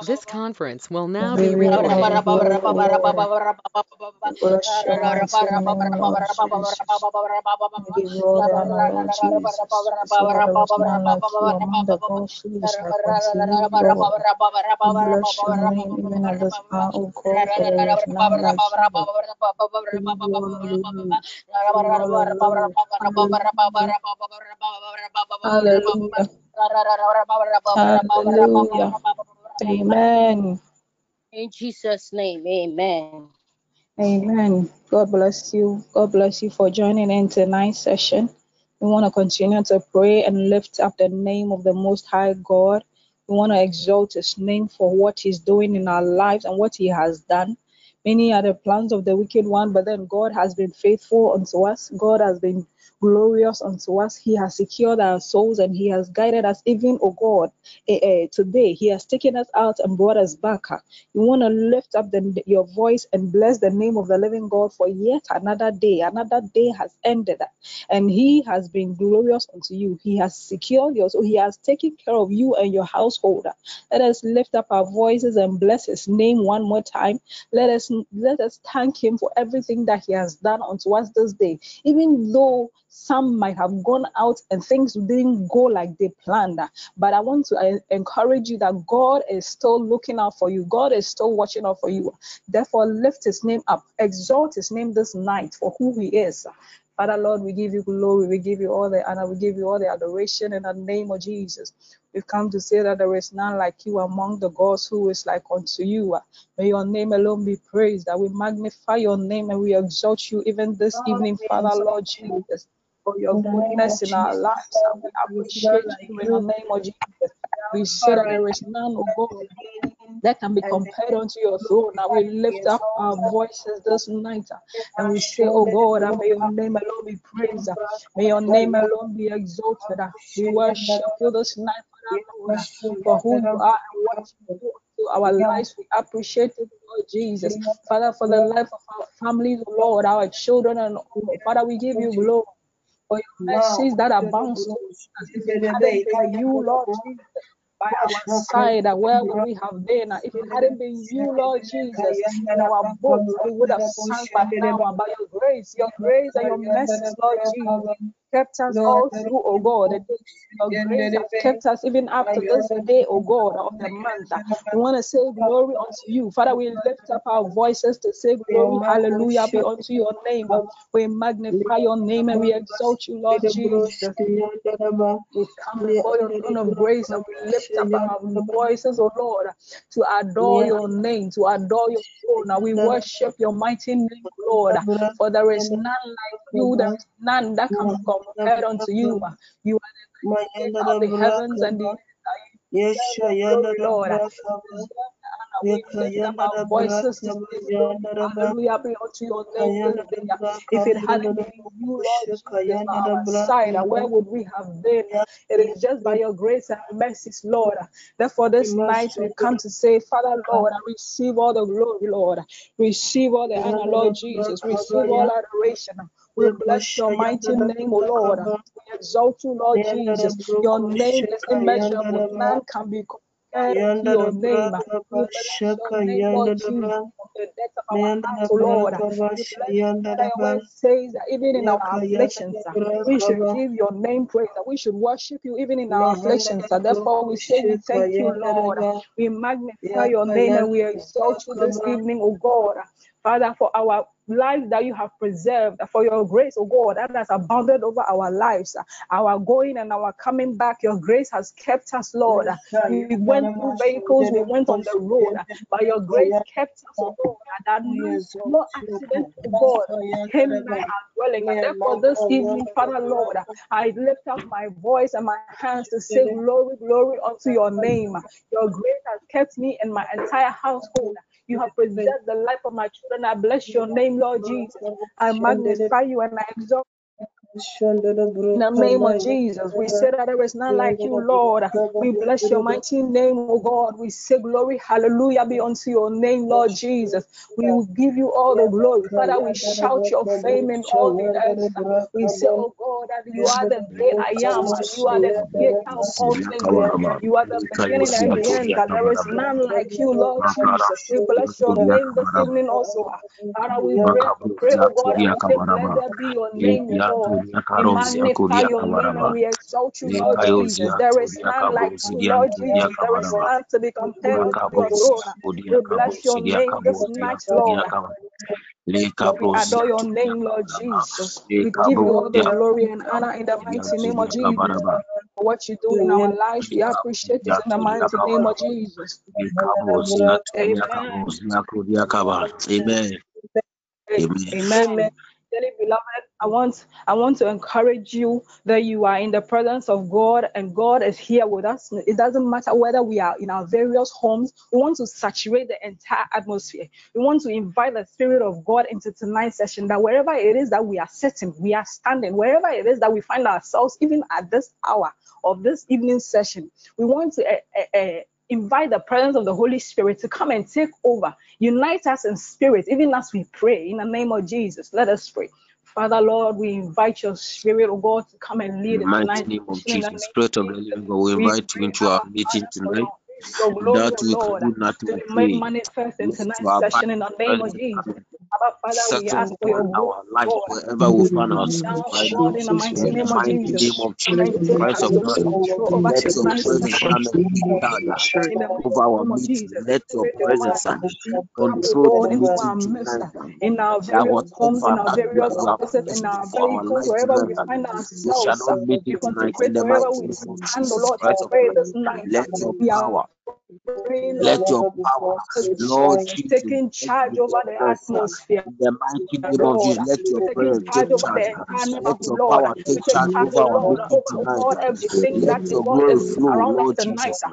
This conference will now be recorded. Hallelujah. Amen. In Jesus' name, amen. Amen. God bless you. God bless you for joining in tonight's session. We want to continue to pray and lift up the name of the Most High God. We want to exalt His name for what He's doing in our lives and what He has done. Many are the plans of the wicked one, but then God has been faithful unto us. God has been glorious unto us. He has secured our souls and He has guided us, even, oh God, eh, eh, today. He has taken us out and brought us back. You want to lift up the, your voice and bless the name of the living God for yet another day. Another day has ended, and He has been glorious unto you. He has secured yours, so He has taken care of you and your household. Let us lift up our voices and bless His name one more time. Let us let us thank Him for everything that He has done unto us this day, even though some might have gone out and things didn't go like they planned. But I want to encourage you that God is still looking out for you. God is still watching out for you. Therefore, lift his name up, exalt his name this night for who he is. Father Lord, we give you glory, we give you all the honor, we give you all the adoration in the name of Jesus. We've come to say that there is none like you among the gods who is like unto you. May your name alone be praised, that we magnify your name and we exalt you even this evening, Father Lord Jesus for your goodness in our lives. And we appreciate you in the name of Jesus. We say that there is none, of God, that can be compared unto your throne. Now we lift up our voices this night uh, and we say, Oh God, uh, may your name alone be praised. Uh, may your name alone be exalted. We worship you this night, for who you are and what you do to our lives. We appreciate it, Lord Jesus. Father, for the life of our families, Lord, our children, and Father, we give you glory for your mercies that abound you, Lord Jesus, by our side, where would we have been? If it hadn't been you, Lord Jesus, in our boat, we would have sunk by now. By your grace, your grace and your mercies, Lord Jesus, kept us all through, oh God. Your grace has kept us even after this day, oh God, of the month. We want to say glory unto you. Father, we lift up our voices to say glory, hallelujah, be unto your name. We magnify your name and we exalt you, Lord Jesus. We come before your throne of grace and we lift up our voices, oh Lord, to adore your name, to adore your throne. We worship your mighty name, Lord, for there is none like you, there is none that can be compared unto you. You are the of the heavens and the earth. Yes, Lord. We lift up our voices say, Hallelujah, be unto your name. If it hadn't been you, Lord Jesus, by our side, where would we have been? It is just by your grace and mercies, Lord. Therefore, this night we come to say, Father, Lord, I receive all the glory, Lord. Receive all the honor, Lord Jesus. Receive all adoration. We bless your mighty name, O Lord. We exalt you, Lord Jesus. Your name is immeasurable. None can be compared to your name. We bless your name, Lord Jesus. The death of our O Lord. Your says that even in our afflictions, uh, we should give your name praise. That we should worship you even in our afflictions. Uh, therefore, we say we thank you, Lord. We magnify your name and we exalt you this evening, O God. Father, for our lives that you have preserved, for your grace, oh God, that has abounded over our lives, our going and our coming back. Your grace has kept us, Lord. We went through vehicles, we went on the road, but your grace kept us, oh God. That no, accident, oh God, came in our dwelling. And therefore, this evening, Father, Lord, I lift up my voice and my hands to say glory, glory unto your name. Your grace has kept me and my entire household. You have preserved the life of my children. I bless your name, Lord Jesus. I magnify you and I exalt In the name of Jesus, we say that there is none like you, Lord. We bless your mighty name, O God. We say glory, hallelujah be unto your name, Lord Jesus. We will give you all the glory. Father, we shout your fame in all the earth. We say, oh God, that you are the great I am. You are the creator of all things. You are the beginning and the end. That there is none like you, Lord Jesus. We bless your name this evening also. Father, we pray, pray, oh God, and say, blessed be your name, O. We magnify your name and we exalt you, Lord Jesus. There is none like you, Lord Jesus. There is none to be compared unto your throne. We bless your name this night, Lord. We adore your name, Lord Jesus. We give you all the glory and honor in the mighty name of Jesus. For what you do in our lives, we appreciate it in the mighty name of Jesus. Amen. Amen. Amen. Dearly beloved, I want I want to encourage you that you are in the presence of God and God is here with us. It doesn't matter whether we are in our various homes. We want to saturate the entire atmosphere. We want to invite the Spirit of God into tonight's session. That wherever it is that we are sitting, we are standing, wherever it is that we find ourselves, even at this hour of this evening session, we want to uh, uh, invite the presence of the Holy Spirit to come and take over, unite us in spirit, even as we pray in the name of Jesus. Let us pray. Father, Lord, we invite your spirit, oh God, to come and lead in the mighty name of Jesus. Spirit of the living God, we invite you into our meeting tonight. That we Lord, can do nothing to be manifest in tonight's session in the name of Jesus. Father, we ask for your our Lord. wherever we find ourselves in the mighty name of Jesus. of Jesus Christ of Nazareth, over let your presence and take charge In the mighty over our name of meeting. Jesus. Let your presence God, you come, control the our meeting midst, tonight. in our various homes, in our various offices, in our vehicles, wherever we find we shall ourselves. not meet it tonight in the wherever mighty we name of Jesus Lord, Christ of Nazareth. this night. Let your power let your power, Lord Jesus, taking charge over the uh, atmosphere. in the mighty name of Jesus. Let your taking take charge the uh, Let your power We take charge over oh our meeting oh tonight. Uh, everything Let that oh your glory flow, around Lord. Jesus. uh.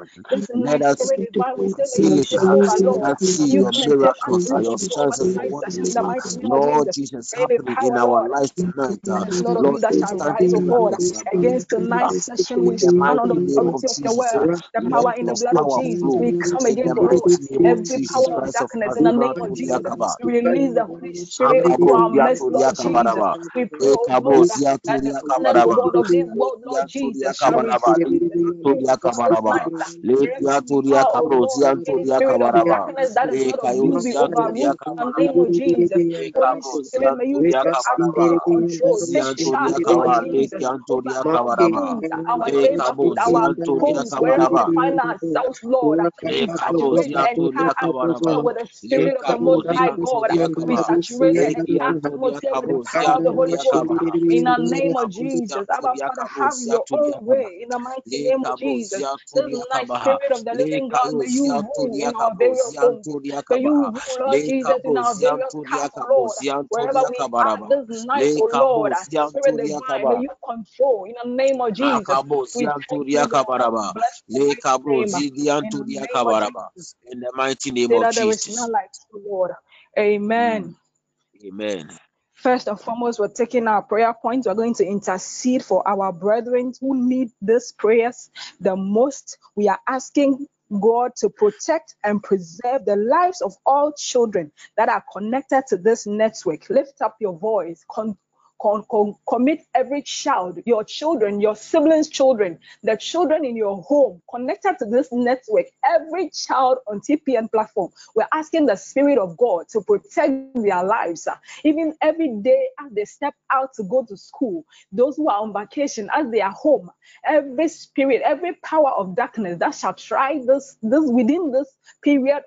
Let us Spirit Divine, we say, may see you it. take uh, over, Let us see your and miracles, uh, your signs and in wonders. the uh, mighty name of Lord Jesus. Happening in our lives tonight. uh, that is not of Lord, you that shall rise, oh instantly God, release. uh, against tonight's session. We the stand on the authority of Jesus, uh, word, the power in the blood of Jesus. We come in the against, oh Lord, mighty name of every power of darkness in the name of Jesus. We release the Holy Spirit into our midst, Lord Jesus. We pray, oh Ekabo Lord, that the Ziatoria goodness, oh Kabaraba. God, of this world, Lord Jesus, shall receive the space Ziatoria tonight. Kabaraba. Wherever we Ziatoria are, oh Kabro God, any Ziatoria spirit of Kabaraba. darkness that is not of Ekayo you be Ziatoria overruled in the Kabaraba. name of Jesus. Holy Ekabo Spirit, may you Ziatoria take Kabaraba. absolute control, take Ziantoria charge, Lord Kaba. Jesus, over Lekiantoria our Kabaraba. homes, our neighborhood, Ekabo our Ziantoria homes, wherever we Kabaraba. find ourselves, Lord. We saturate the Ziatoria atmosphere with the Spirit of the Most High God. Ziantoria We Kaba. saturate the entire atmosphere with the power of the Holy Ziantoria Ghost. In the name of Jesus, zia Abba turia Father, have your own way. In the mighty name of Jesus, zia this turia night. Spirit of the Living God, kayo may you zia rule in our various homes. turia May you kaba. rule, Lord Jesus, in our various turia camps, kabo Lord. zia Wherever we are this night, Le oh Lord, zia Spirit turia divine, may you control in the name of Jesus. Akabo We zia thank you, turia Lord, and we kabaraba. bless your Le mighty kabo name. In the of. Jesus, In the mighty name of that there is Jesus. like you, Lord. Amen. Mm. Amen. First and foremost, we're taking our prayer points. We're going to intercede for our brethren who need these prayers the most. We are asking God to protect and preserve the lives of all children that are connected to this network. Lift up your voice. Con- con- con- commit every child, your children, your siblings' children, the children in your home connected to this network, every child on TPN platform. We're asking the Spirit of God to protect their lives. Even every day as they step out to go to school, those who are on vacation, as they are home, every spirit, every power of darkness that shall try this, this within this period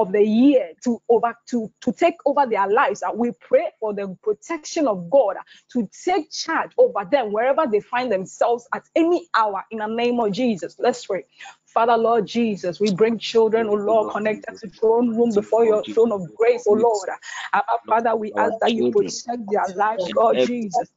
of the year to over to to take over their lives we pray for the protection of god to take charge over them wherever they find themselves at any hour in the name of jesus let's pray Father, Lord Jesus, we bring children, oh Lord, connected to throne room before your throne of grace, oh Lord. Abba, Father, we ask that you protect their lives, Lord Jesus.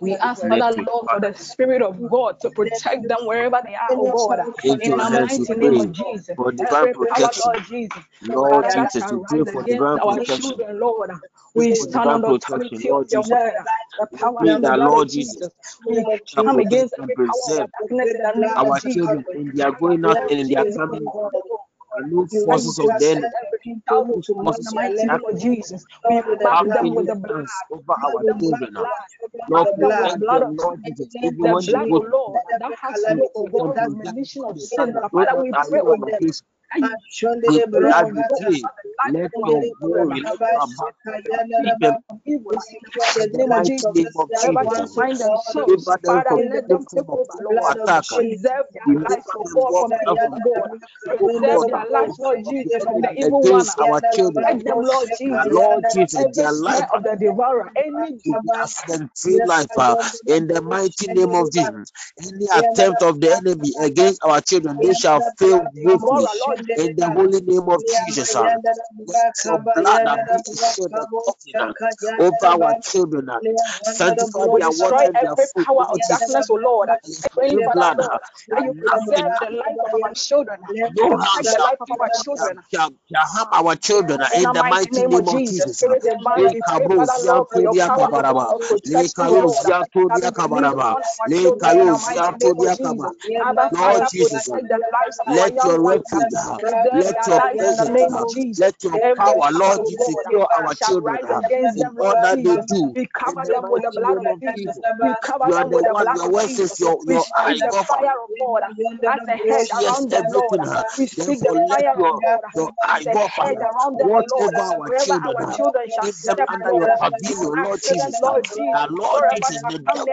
We ask, your Lord, for the Spirit of God to protect them wherever they are, oh God. In the mighty name of Jesus. for divine protection. Lord Jesus, Lord Jesus, we pray for divine protection. Lord. We stand on the authority Lord of your word, the We power pray the Lord Jesus. We come against and every power of darkness in the name our of Jesus. children in their going out and in their coming in. And no forces of the enemy, protect every child no the forces of mighty name of darkness Jesus. We have them with the blood. over our them children. Lord, Mark them with the protect blood them, of Lord Jesus. Jesus, The when they blood, go oh Lord, that has no, Protect them God, from that remission of sin. Father, we pray, on God, vacation. you We pray Lord, that go over day, the life let your glory, let your abundance Keep keep them them from evil. in In the the name of Jesus. name of Wherever they Jesus. find themselves, Deliver them Father, let them take form of over, evil Lord. attack. Preserve their lives, Deliver them, from the Father, from evil God. Preserve God, their from lives, Lord of the Jesus, from the evil against our children. Lord Jesus, Lord from Jesus, their life of the devourer, any to be accident-free life uh, in the mighty name of Jesus. Any attempt of the enemy against our children, they shall fail woefully in the holy name of Jesus. uh. Let your blood be a shield and covering uh, over our children. uh. Sanctify their water and their every food, power of darkness, O Lord. By I pray, your Father blood, Lord, ah, that you preserve the life of our children. no harm the life of our children. shall, shall harm our children In the mighty name of Jesus, Jesus. Spirit divine, Le we pray, kabo Father Lord, for your ziantoria power, O God, kabaraba. of Le protection, O kayo Lord, that ziantoria is released kabaraba. upon our Le children in the mighty of ziantoria kaba. Jesus. Lord Jesus, protect the lives of our let your refuge, let your the presence, let your power, Lord, secure our children uh, in all that they do. We cover them with the blood of Jesus. We cover you are them the with the one, blood your of word says Jesus. your, your eye the fire of God as a hedge around them, Lord. We speak the Therefore, let fire of your God your as eye a hedge around them, Watch Lord. Wherever children. our uh, children shall step, under Lord. your pavilion, Lord Jesus. uh, Lord Jesus. Now, Lord Wherever Jesus, shall the devil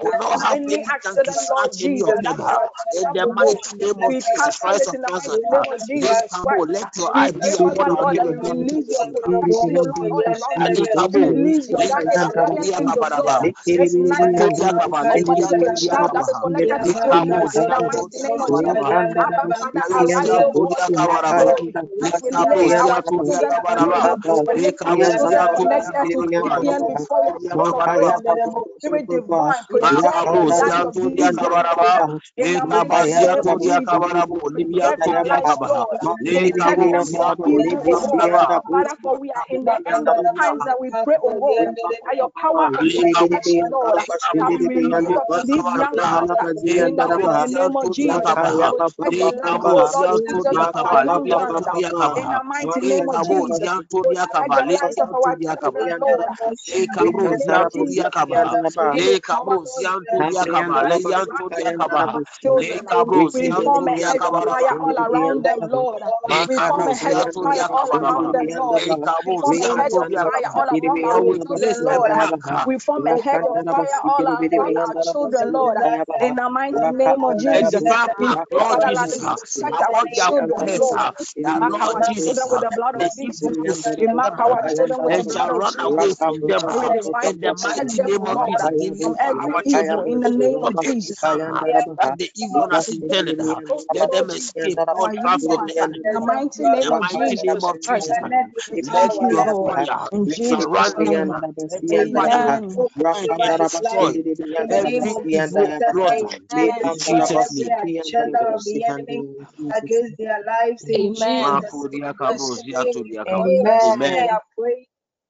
will not have Any any chance to accident, Lord any Jesus, of that them. In the mighty name of Jesus Christ of Nazareth. Mighty name of Jesus Lekabo, Christ. Let your We eye pray, be Father upon our Lord, that children you to release protect your them. protection, oh Lord, all around them. Alikabo, Release your guardian, Likia guardian Toria angels, Lord. Kabaraba, Dispatch Toria Kaba, according Likia to the Toria staff that is Kaba, connected to those Likabo, in the Zia mighty Toria name of Jesus. Kabaraba, Abba, Father, Likayo, arise, Zia oh God, Toria in your Kabaraba, glory as we lift Likabo, our Zia Toria children and you, Kabaraba, we lift our Likabo, children Zia Toria connected to Kabaraba, TPN before your Toria throne of Kabaraba, grace. Spirit divine, preserve the Makabo, lives Zia of Toria these young Kabaraba, ones in the Likaba, mighty Zia name of Toria Jesus. Kabarabo, Libia Preserve their Toria lives, Kabaha, Lord. Protect Likabo, them Zia from evil, Toria O God. Kabaraba, Father, for we are in the end of times and we pray, oh God, that your power of Likabo, protection, Lord, shall be released upon these young ones in the name of Jesus. Protect the lives, oh Lord Jesus, of our young ones in the mighty name of Jesus. Protect the lives of our children, Lord, in the mighty name of Jesus. Any power, Lord Jesus, that is surrounding our children. We form a fire all around them, Lord. We form a hedge of fire all around them, Lord. We form a hedge of fire all around our we children, place a Lord. We form a hedge of fire all around our children, Lord. In the mighty name of Jesus, divine we mark, pray, Lord Jesus, you uh, our children, foreheads, Lord. uh, Lord our children Jesus, with uh, the blood of Jesus. We mark our uh, children with the and blood of Jesus. away from them Spirit uh, in the mighty name of Jesus. every evil in the name of Jesus. uh, the evil has intended. uh, Oh Let them escape all our young traps of ones, the enemy. in the mighty name of Jesus Christ. Jesus, We let thank you, your Lord, fire in Jesus' name. and cover Amen. and, and destroy every evil plot Amen.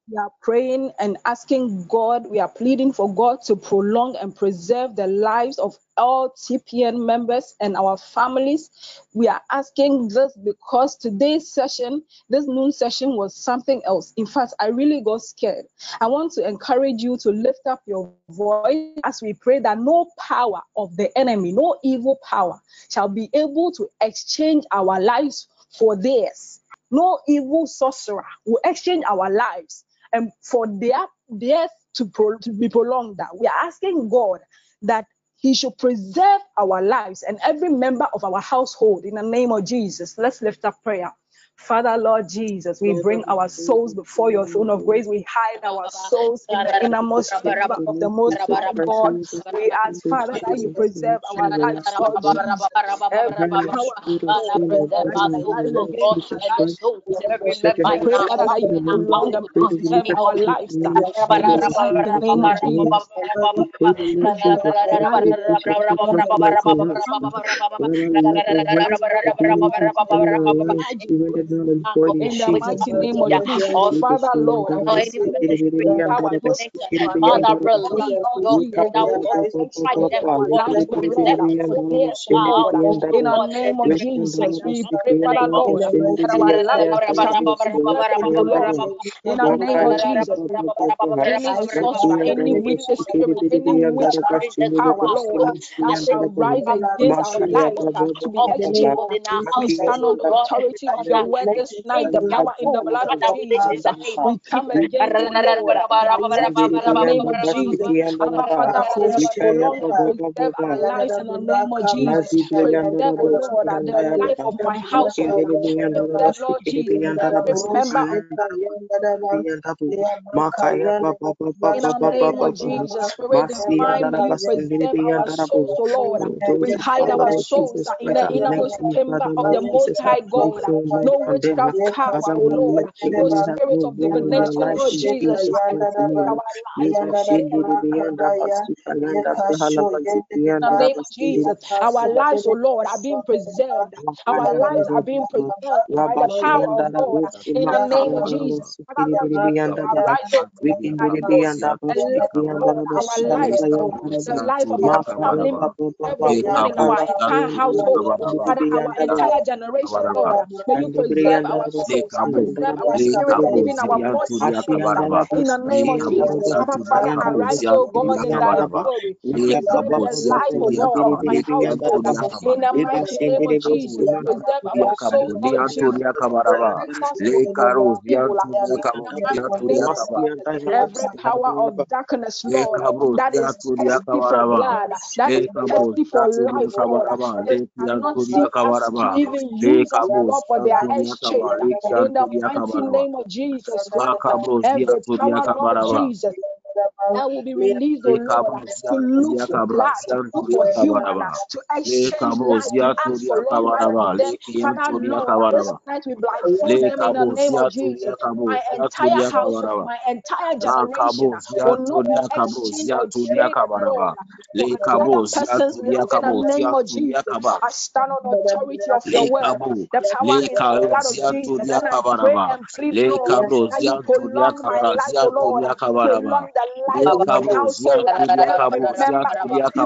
We are praying and asking God, we are pleading for God to prolong and preserve the lives of all TPN members and our families. We are asking this because today's session, this noon session, was something else. In fact, I really got scared. I want to encourage you to lift up your voice as we pray that no power of the enemy, no evil power, shall be able to exchange our lives for theirs. No evil sorcerer will exchange our lives and for their death to, pro- to be prolonged. That we are asking God that He should preserve our lives and every member of our household in the name of Jesus. Let's lift up prayer. Father, Lord Jesus, we bring our souls before your throne of grace. We hide our souls in the innermost chamber of the Most High God. We ask, Father, that you preserve our lives, Lord Jesus. Every power Father, that you prolong and preserve our lives. The mighty name of Jesus. In the mighty name of Jesus, Father Lord, I or any ministry power connected. Father, release oh your spirit that will fight them, that will present in the name? of Jesus, we pray, Father Lord, that our lives shall be preserved for you, Lord. In the name of Jesus, any sorcerer, any witches spirit, any witchcraft power, Lord, that shall rise against our lives to be exposed. We stand on the authority of your word this night, the power in the blood of Jesus. We come against it, Lord. In the name of Jesus, our Father, prolong and preserve our lives in the name of Jesus. Preserve, Lord, the life of my household. Preserve, Lord Jesus, every member of in the name of Jesus, Spirit divine, may you preserve our souls, so Lord. We hide our souls in the innermost chamber of the Most High God. No witchcraft power, oh Lord. No spirit of divination, Lord Jesus. Our in the name of Jesus, our lives, oh Lord, are being preserved. Our lives are being preserved by the power of God. In the name of Jesus, our lives, oh and let Lord, our lives, the life of our family, everyone in our entire household, Father, our entire generation, Lord, may you preserve oh oh. Every power of darkness, Lord, that is that is for life, us, Lord, for their In the mighty name of Jesus, every power, Lord Jesus, that will be released, Lord, to look for blood, to look for human, to exchange to ask for long life. Then, Father, Lord, this night we blindfold them in the name of Jesus. My entire household, my entire generation will not be exchanged or traded, Lord, for another person's life in the name of Jesus. I stand on the authority of your word, the power in the blood of Jesus, and I pray and plead, Lord, that you prolong my life, Lord, prolong the life of my household, every member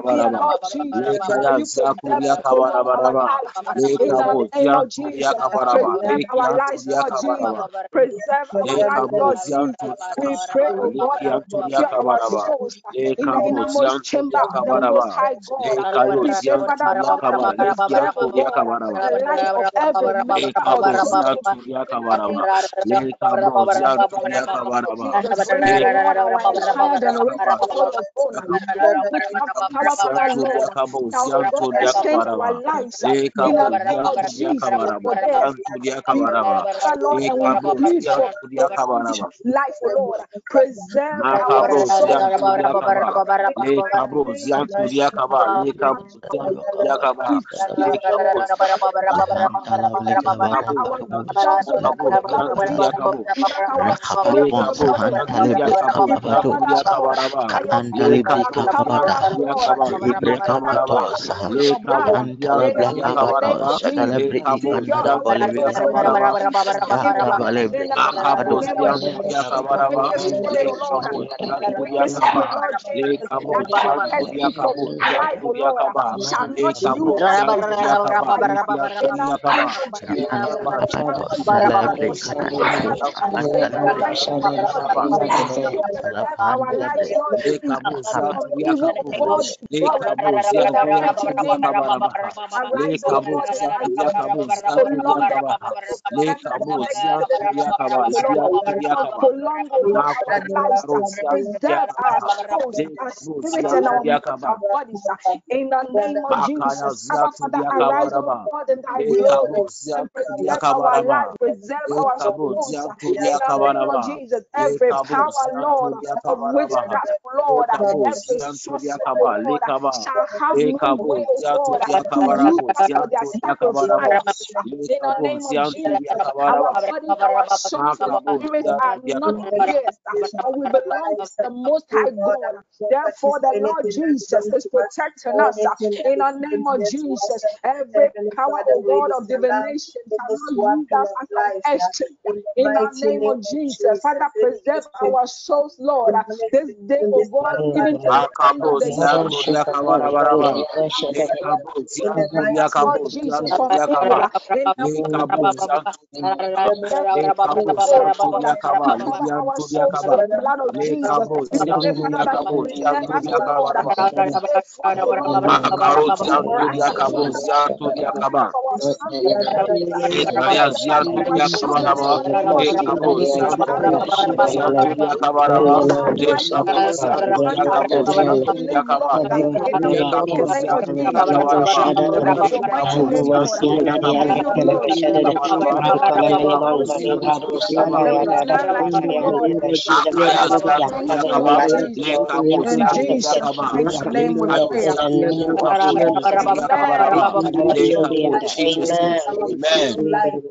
here, Lord Jesus. May you preserve, prolong our lives in the name of Jesus. Preserve our lives, Lord Jesus. Preserve our lives, Lord Jesus. We pray, God, that you secure our souls in the innermost chamber of the Most High God. We pray, Father Lord, that you preserve, God, the life of every member of the church. Jesus, Lord, our entire generation before your throne. No witchcraft power, Father Lord, shall God exchange our lives in the name of Jesus for death. We pray, Father Lord, and we plead for life, Lord. Preserve our soul. Life, oh Lord, shall not our lives, Lord Jesus, from evil, oh God, God, in the mighty name of Jesus. Arise, oh God, in our lives. Prolong the prolong, oh God, our lives, preserve our souls, our spirit, and our bodies. In the name of Jesus, Abba Father, arise, oh God, in thy glory and preserve our lives, preserve our souls. In the name of Jesus, every power, Lord, of witchcraft, Lord, every sorcerer, Lord, shall have no way, oh God, to use us for their sacrifice. In the name of Jesus, our body, our souls, our spirits are not pierced, but we belong to the Most High God. Therefore, the Lord Jesus is protecting us. In the name of Jesus, every power, oh God, of divination cannot use us as an exchange. In the name of Jesus, Father, preserve our souls, Lord. This day, oh God, even to the end of the year. Lord Jesus, from evil, cover our souls with the blood of Jesus. We pray, Father, that you present us, Lord, stay for the Lord, for us, Ekaya ziantu ya kabaraba, ekabo ziantu ya kabo ziantu ya kabaraba, ekabo ziantu ya kabo ziantu ya kaba, ekabo ziantu ya kabaraba, ekabo ziantu ya kabo ziantu ya kabaraba, ekabo ziantu ya kaba, akaya ziantu ya kaba, ekabo ziantu ya kaba, ekabo ziantu ya kabo ya kabaraba, ekabo Jesus. Amen.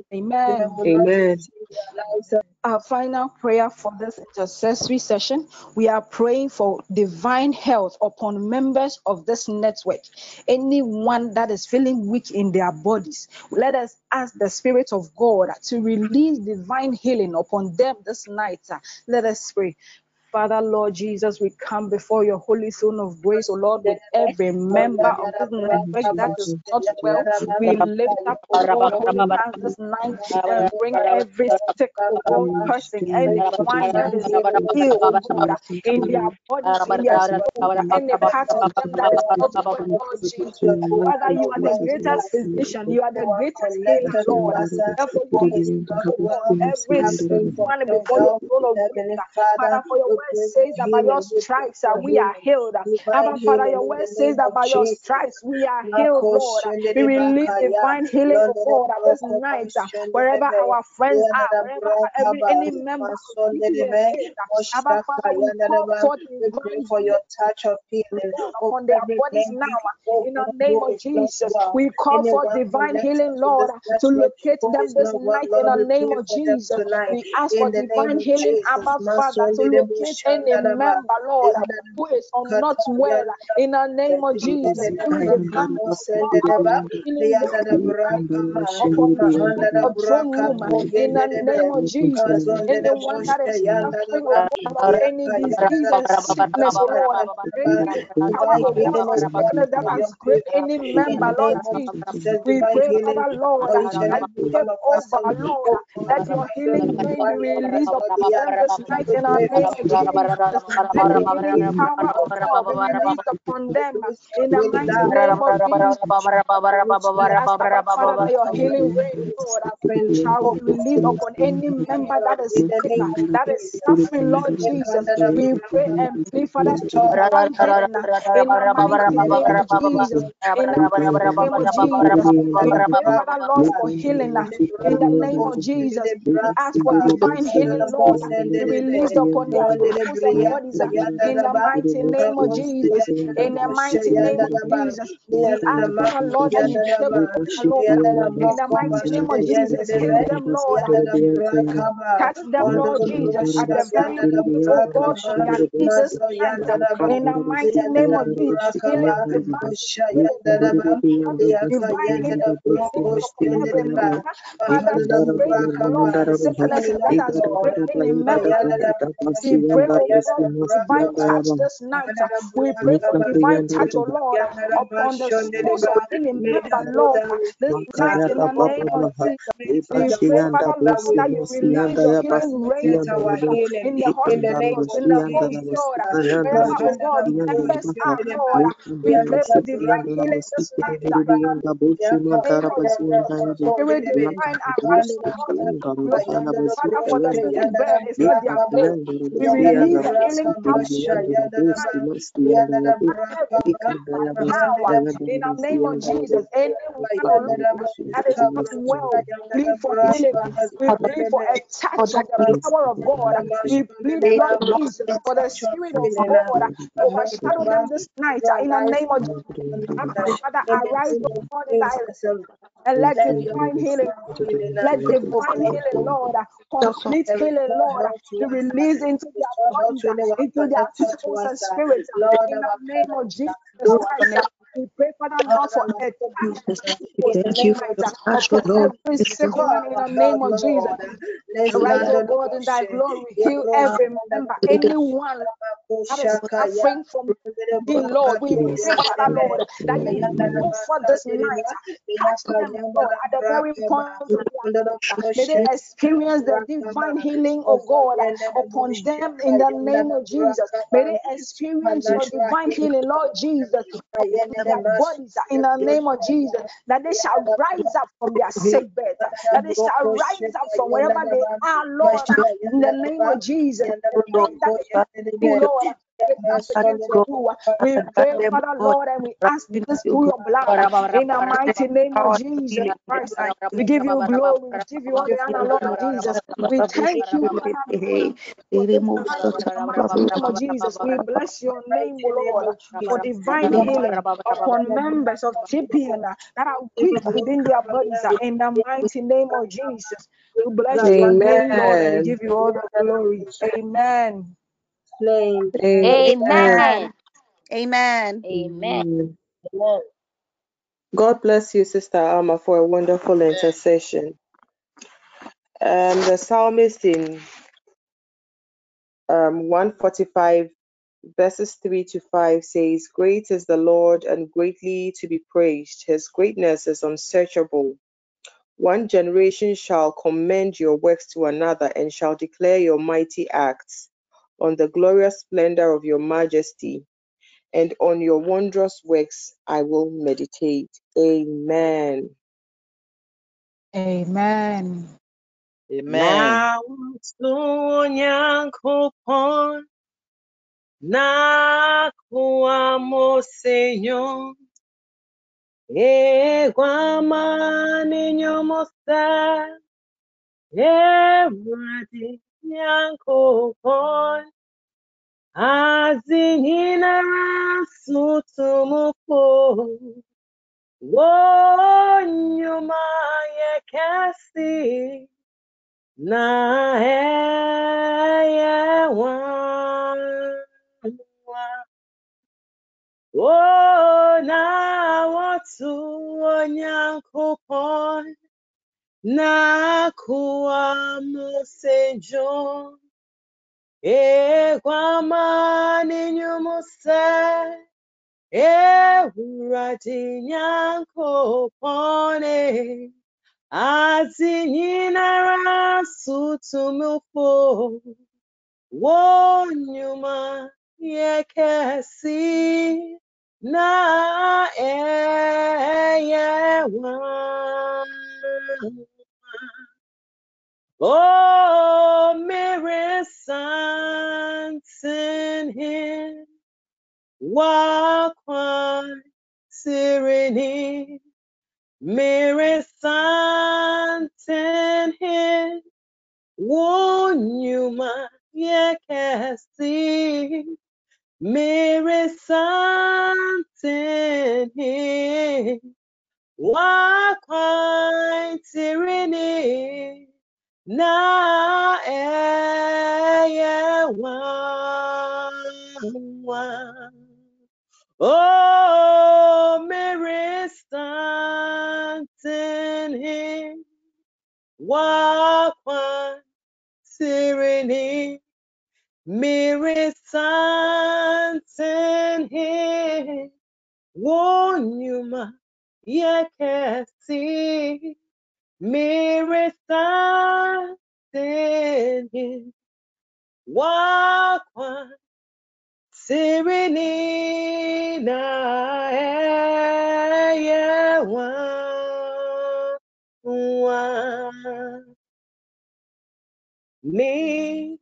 Amen. Amen. Uh, our final prayer for this intercessory session, we are praying for divine health upon members of this network. Anyone that is feeling weak in their bodies, let us ask the Spirit of God to release divine healing upon them this night. Let us pray. Father, Lord Jesus, we come before your holy throne of grace, O Lord, with every member of this network that is not well. We lift up, O God, holy hands this night and bring every sick, person, anyone that is ill, in their bodies, in their soul, any part of them that is not well, Lord Jesus. Father, you are the greatest physician, you are the greatest healer, Lord. Every one before your throne of grace. Father, for your word says that by your stripes we are healed. Abba, Father, your word says that by your stripes we are healed, Lord. We release divine healing, of God, at this night, wherever our friends are, wherever every any member of. Abba, Father, we call forth divine for your touch of healing upon their bodies now. In the name of Jesus, we call for divine healing, Lord, to locate them this night. In the name of Jesus, we ask for divine healing, Abba, Father, to locate any member, Lord, who is not well. In the name of Jesus, upon the throne room. In the name of Jesus, anyone that is suffering of any disease and sickness, Lord, any power of God sickness that has gripped any member, Lord Jesus. We pray, Father, Lord, that you take over, Lord, that your healing rain be released upon them this night in our name upon them in the. We healing rain, Lord, upon any member that is sick, that is suffering, Lord Jesus. We pray and healing in the name of Jesus. We. We ask for divine healing, Lord, be released upon and in the mighty name of Jesus. In the mighty name of Jesus, we ask, Father Lord, that you take Lord, in the mighty name of Jesus, heal them, Lord. Touch them, Lord Jesus, at the very oh God, their Jesus. In the mighty name of Jesus, divine healing, divine healing, Father, break Lord, sickness that has broken in member. We pray, oh God, divine touch this night. We pray for divine touch, oh Lord, upon the souls of any member, Lord, this night in the name of Jesus. We pray, Father, Lord, that you release your healing rain in the hospitals, in the homes, Lord. Wherever, oh God, members are, Lord, we pray for divine healing this night. Spirit divine arise, Lord. Father, for the sick bed is not their place. We release the healing power in the name of Jesus. Anyone that is not well, plead for healing. We plead for a touch of the power of God. We plead, Lord Jesus, for the Spirit of God overshadow them this night uh, in the name of Jesus. Father, arise, Lord, in thy and let divine healing, let divine healing, Lord, complete healing, Lord, be released into their bodies, into their souls and spirits. In the name of Jesus Christ, we pray, Father, Lord, for a Thank you for the O Lord. every sick one in the name of Jesus. Arise, O God, in thy glory. Heal every member, anyone that is suffering from the Lord. We pray, Father, Lord, that you move for this night. Touch them, Lord, at the very point of May they experience the divine healing of God upon them in the name of Jesus. May they experience your divine healing, Lord Jesus, their bodies in the name of Jesus. That they shall rise up from their sick bed. That they shall rise up from wherever they are, Lord, in the name of Jesus. Lord, we pray, Father Lord, and we ask this through your blood in the mighty name of Jesus Christ. Uh, we give you glory, we give you all the honor, Lord Jesus. We thank you, Father, Jesus. We bless your name, Lord, for divine healing upon members of TPN that are weak within their bodies uh, in the mighty name of Jesus. We bless your name, Lord, and give you all the glory. Amen. Amen. Amen. Amen. Amen. God bless you, Sister Alma, for a wonderful intercession. Um, the psalmist in um, 145 verses 3 to 5 says, Great is the Lord and greatly to be praised. His greatness is unsearchable. One generation shall commend your works to another and shall declare your mighty acts on the glorious splendor of your majesty and on your wondrous works I will meditate. Amen. Amen. Amen. na Señor, eguama niño ewadi nyanko pon, azinina sutumupo, wonyuma yekasi, na eyewa. Oh, na watu onyankopon na kuwa musenjo e kwamani nyumuse e urati nyankopone ati nyinara sutumufo wonyuma yekesi na eyewa. Oh, Mary Santin hin wakwan sirini Mary Santin hin wonyuma yekesi Mary something here. Wakwan tirini na eye eh, wa. Oh, Mary something here. Wakwan tirini Mire santen he wonyuma yekesi Mire santen he wakwa sirini na eye wa wa mi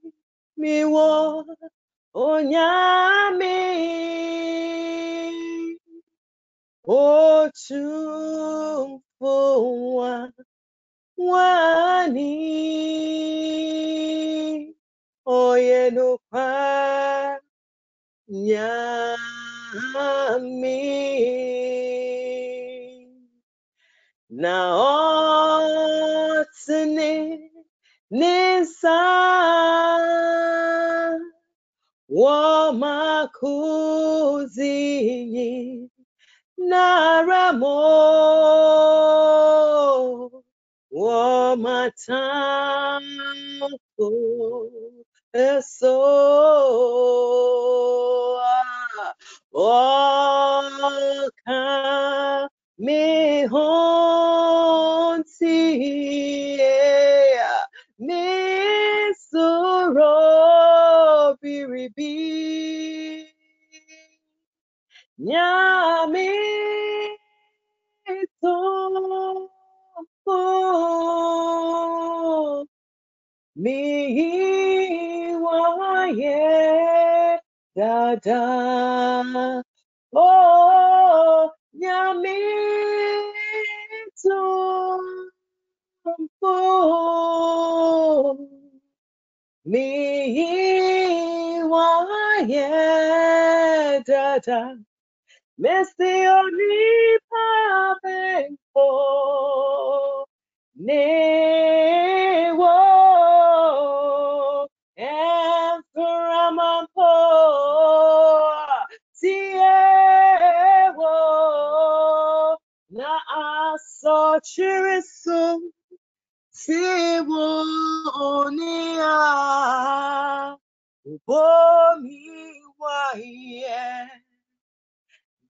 mi wo onyame otumfo wa wani oyenokwa nyame na otene nisa wamakuzinyi naramo wamatamko eso oka mi honti mi suro biribi. Nyame mi waye dada. Oh nyame to mi waye dada. Messi onipa benko newo asochirisu siwo onia ubomi waye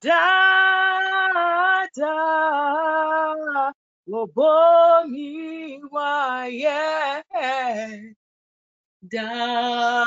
dada obomi waye dada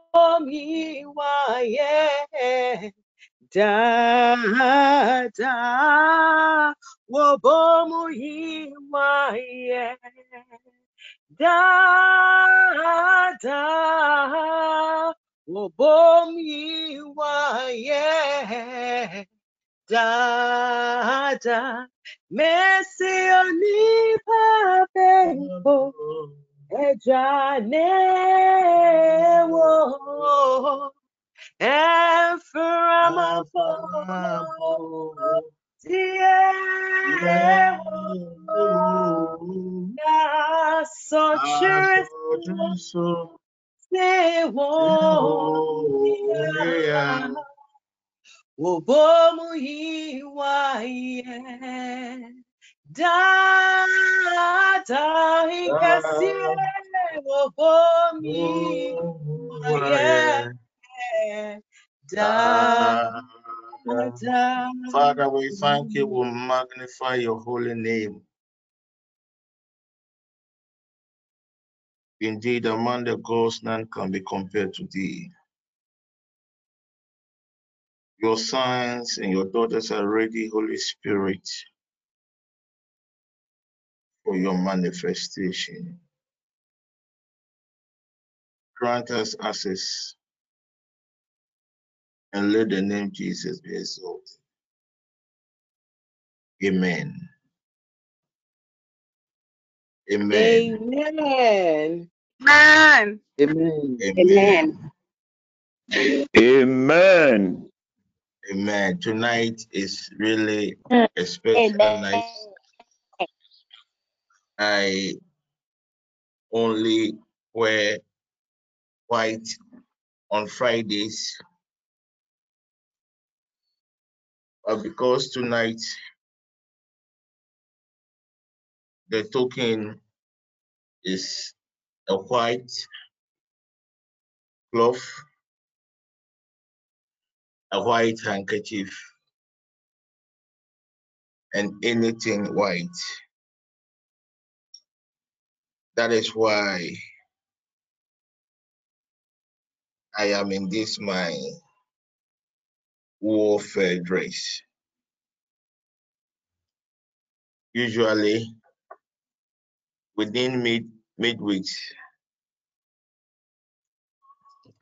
asọchiriso dewonia obomu yiwaye ohine dada obomu yiwaye dada. Wobomu yiwaye dada wobomu yiwaye dada mesi onipa bembo ejanewo Eframafo Tiewo Na Sochiriso Sewo Wobomu Hiwaye Dada Hikasie Wobomu Hiwaye Father, we thank you, we magnify your holy name. Indeed, among the gods, none can be compared to thee. Your sons and your daughters are ready, Holy Spirit, for your manifestation. Grant us access and let the name Jesus be exalted. Amen. Amen. Amen. Amen. Amen. Amen. Amen. Amen. Tonight is really a special night. I only wear white on Fridays. But because tonight the token is a white cloth, a white handkerchief, and anything white. That is why I am in this my warfare dress. Usually within mid midweeks,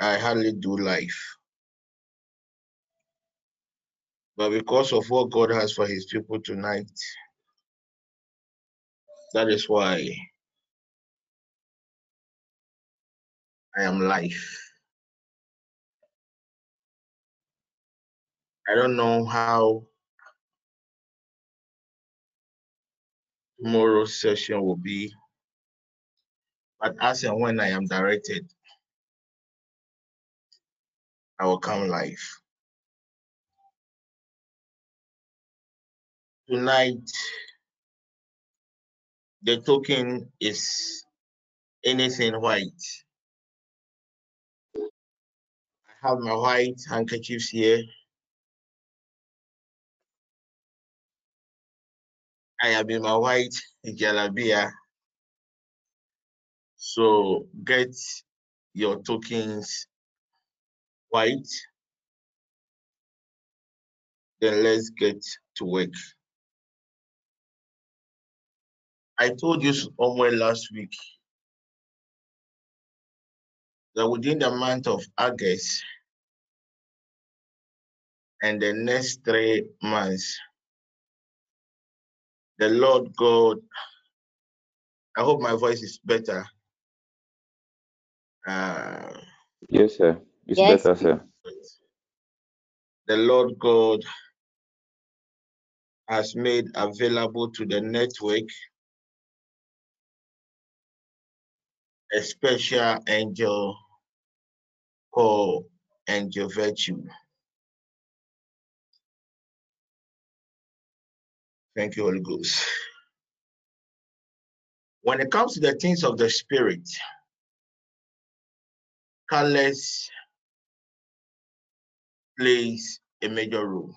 I hardly do life. But because of what God has for his people tonight, that is why I am life. I don't know how tomorrow's session will be, but as and when I am directed, I will come live. Tonight, the token is anything white. Have my white handkerchiefs here. I have in my white jalabia. So get your tokens white. Then let's get to work. I told you somewhere last week that within the month of August and the next three months, the Lord God, I hope my voice is better. Uh, Yes, sir. It's Yes. better, sir. the Lord God has made available to the network a special angel called Angel Virtue. Thank you, Holy Ghost. When it comes to the things of the spirit, colors plays a major role.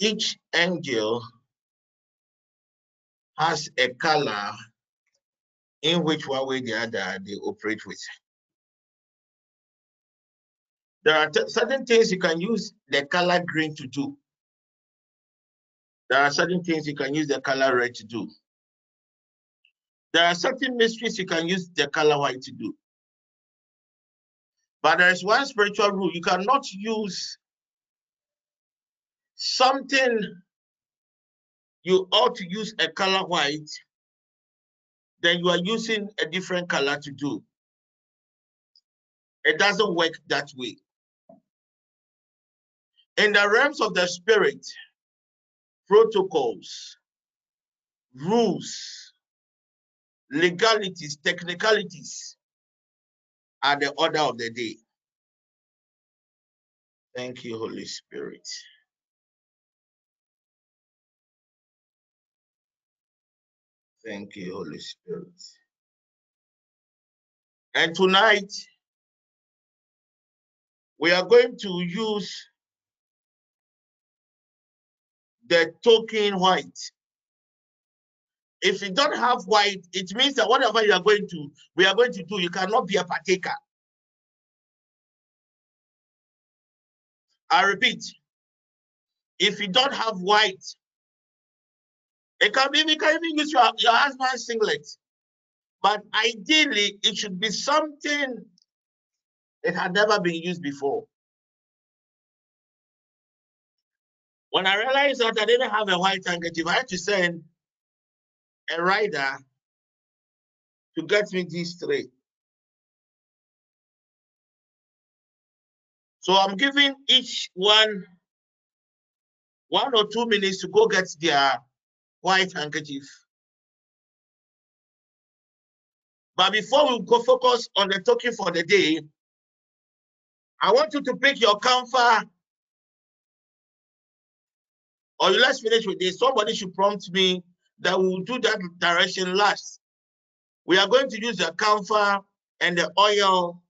Each angel has a color in which one way or the other they operate with. There are certain things you can use the color green to do. There are certain things you can use the color red to do. There are certain mysteries you can use the color white to do. But there is one spiritual rule you cannot use something you ought to use a color white, then you are using a different color to do. It doesn't work that way. In the realms of the spirit, protocols, rules, legalities, technicalities are the order of the day. Thank you, Holy Spirit. Thank you, Holy Spirit. And tonight, we are going to use the token white. If you don't have white, it means that whatever you are going to, we are going to do, you cannot be a partaker. I repeat, if you don't have white, it can be, you can even use your, your husband's singlet. But ideally, it should be something that had never been used before. When I realized that I didn't have a white handkerchief, I had to send a rider to get me these three. So I'm giving each one one or two minutes to go get their white handkerchief. But before we go focus on the token for the day, I want you to pick your camphor or let's finish with this. Somebody should prompt me that we will do that direction last. We are going to use the camphor and the oil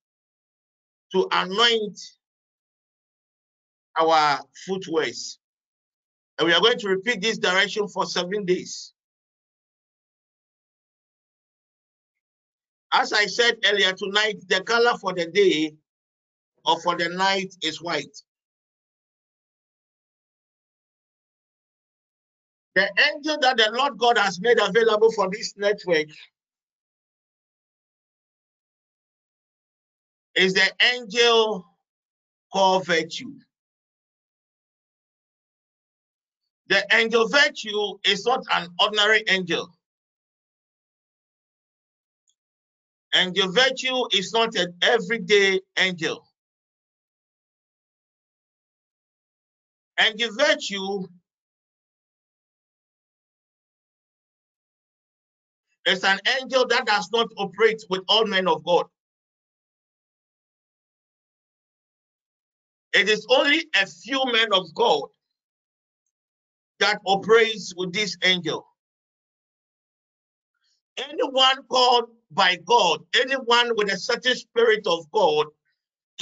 to anoint our footwears. And we are going to repeat this direction for seven days. As I said earlier tonight, the color for the day or for the night is white. The angel that the Lord God has made available for this network is the angel called virtue. The angel virtue is not an ordinary angel. Angel virtue is not an everyday angel. Angel virtue is an angel that does not operate with all men of God. It is only a few men of God that operates with this angel. Anyone called by God, anyone with a certain spirit of God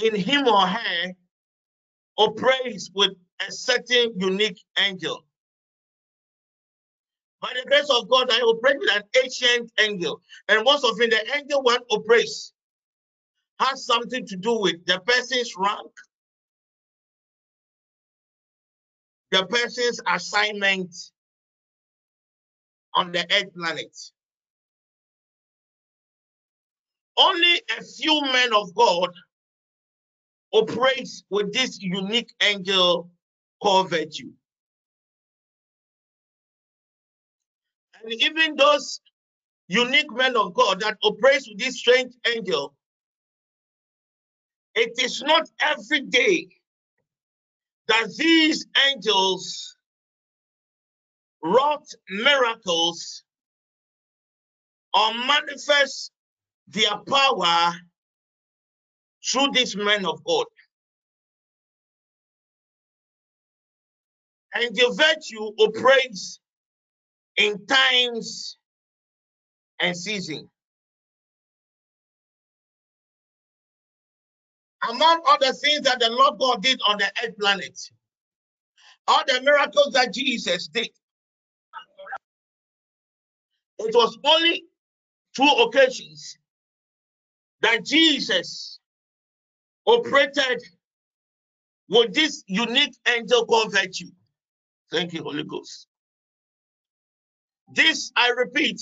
in him or her operates with a certain unique angel. By the grace of God, I operate with an ancient angel. And most often, the angel one operates has something to do with the person's rank, the person's assignment on the earth planet. Only a few men of God operate with this unique angel called virtue. And even those unique men of God that operate with this strange angel, it is not every day that these angels wrought miracles or manifest their power through these men of God. And the virtue operates in times and season. Among other things that the Lord God did on the earth planet, all the miracles that Jesus did, it was only two occasions that Jesus operated with this unique angel called virtue. Thank you, Holy Ghost. This, I repeat,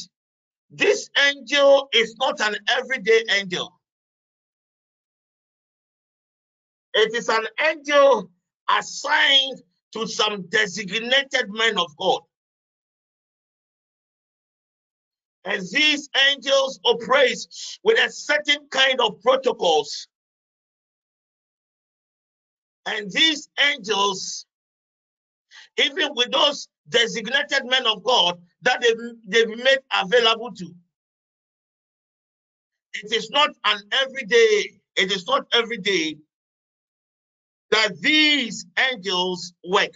this angel is not an everyday angel. It is an angel assigned to some designated men of God. And these angels operate with a certain kind of protocols. And these angels, even with those designated men of God that they've, they've made available to, it is not an everyday, it is not every day that these angels work.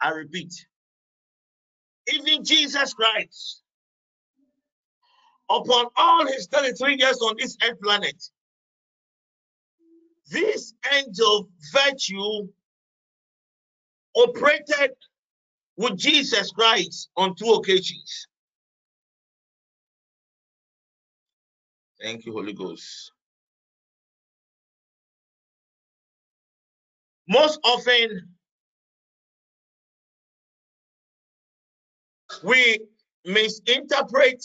I repeat, even Jesus Christ, upon all his 33 years on this earth planet, this angel virtue operated with Jesus Christ on two occasions. Thank you, Holy Ghost. Most often, we misinterpret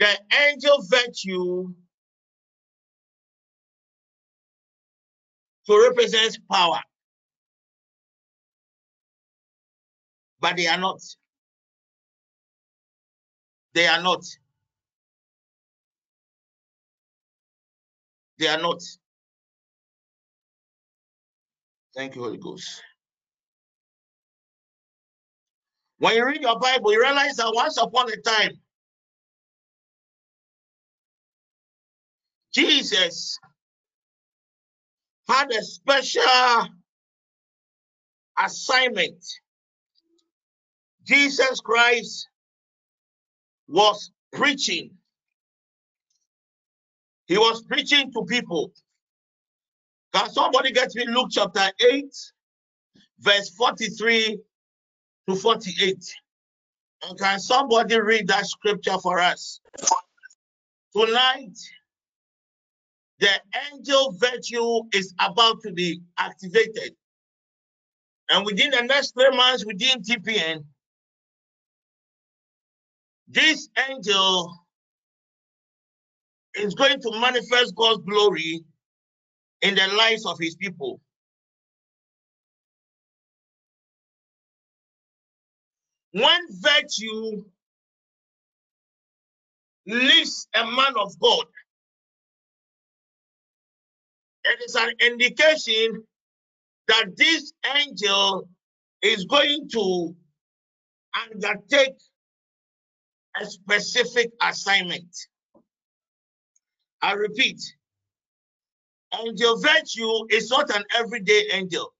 the angel virtue to represent power. But they are not. They are not. They are not. Thank you, Holy Ghost. When you read your Bible, you realize that once upon a time, Jesus had a special assignment. Jesus Christ was preaching. He was preaching to people. Can somebody get me Luke chapter 8, verse 43 to 48? And can somebody read that scripture for us? Tonight, the angel virtue is about to be activated. And within the next three months, within TPN, this angel is going to manifest God's glory in the lives of his people. When virtue leaves a man of God, it is an indication that this angel is going to undertake a specific assignment. I repeat, angel virtue is not an everyday angel.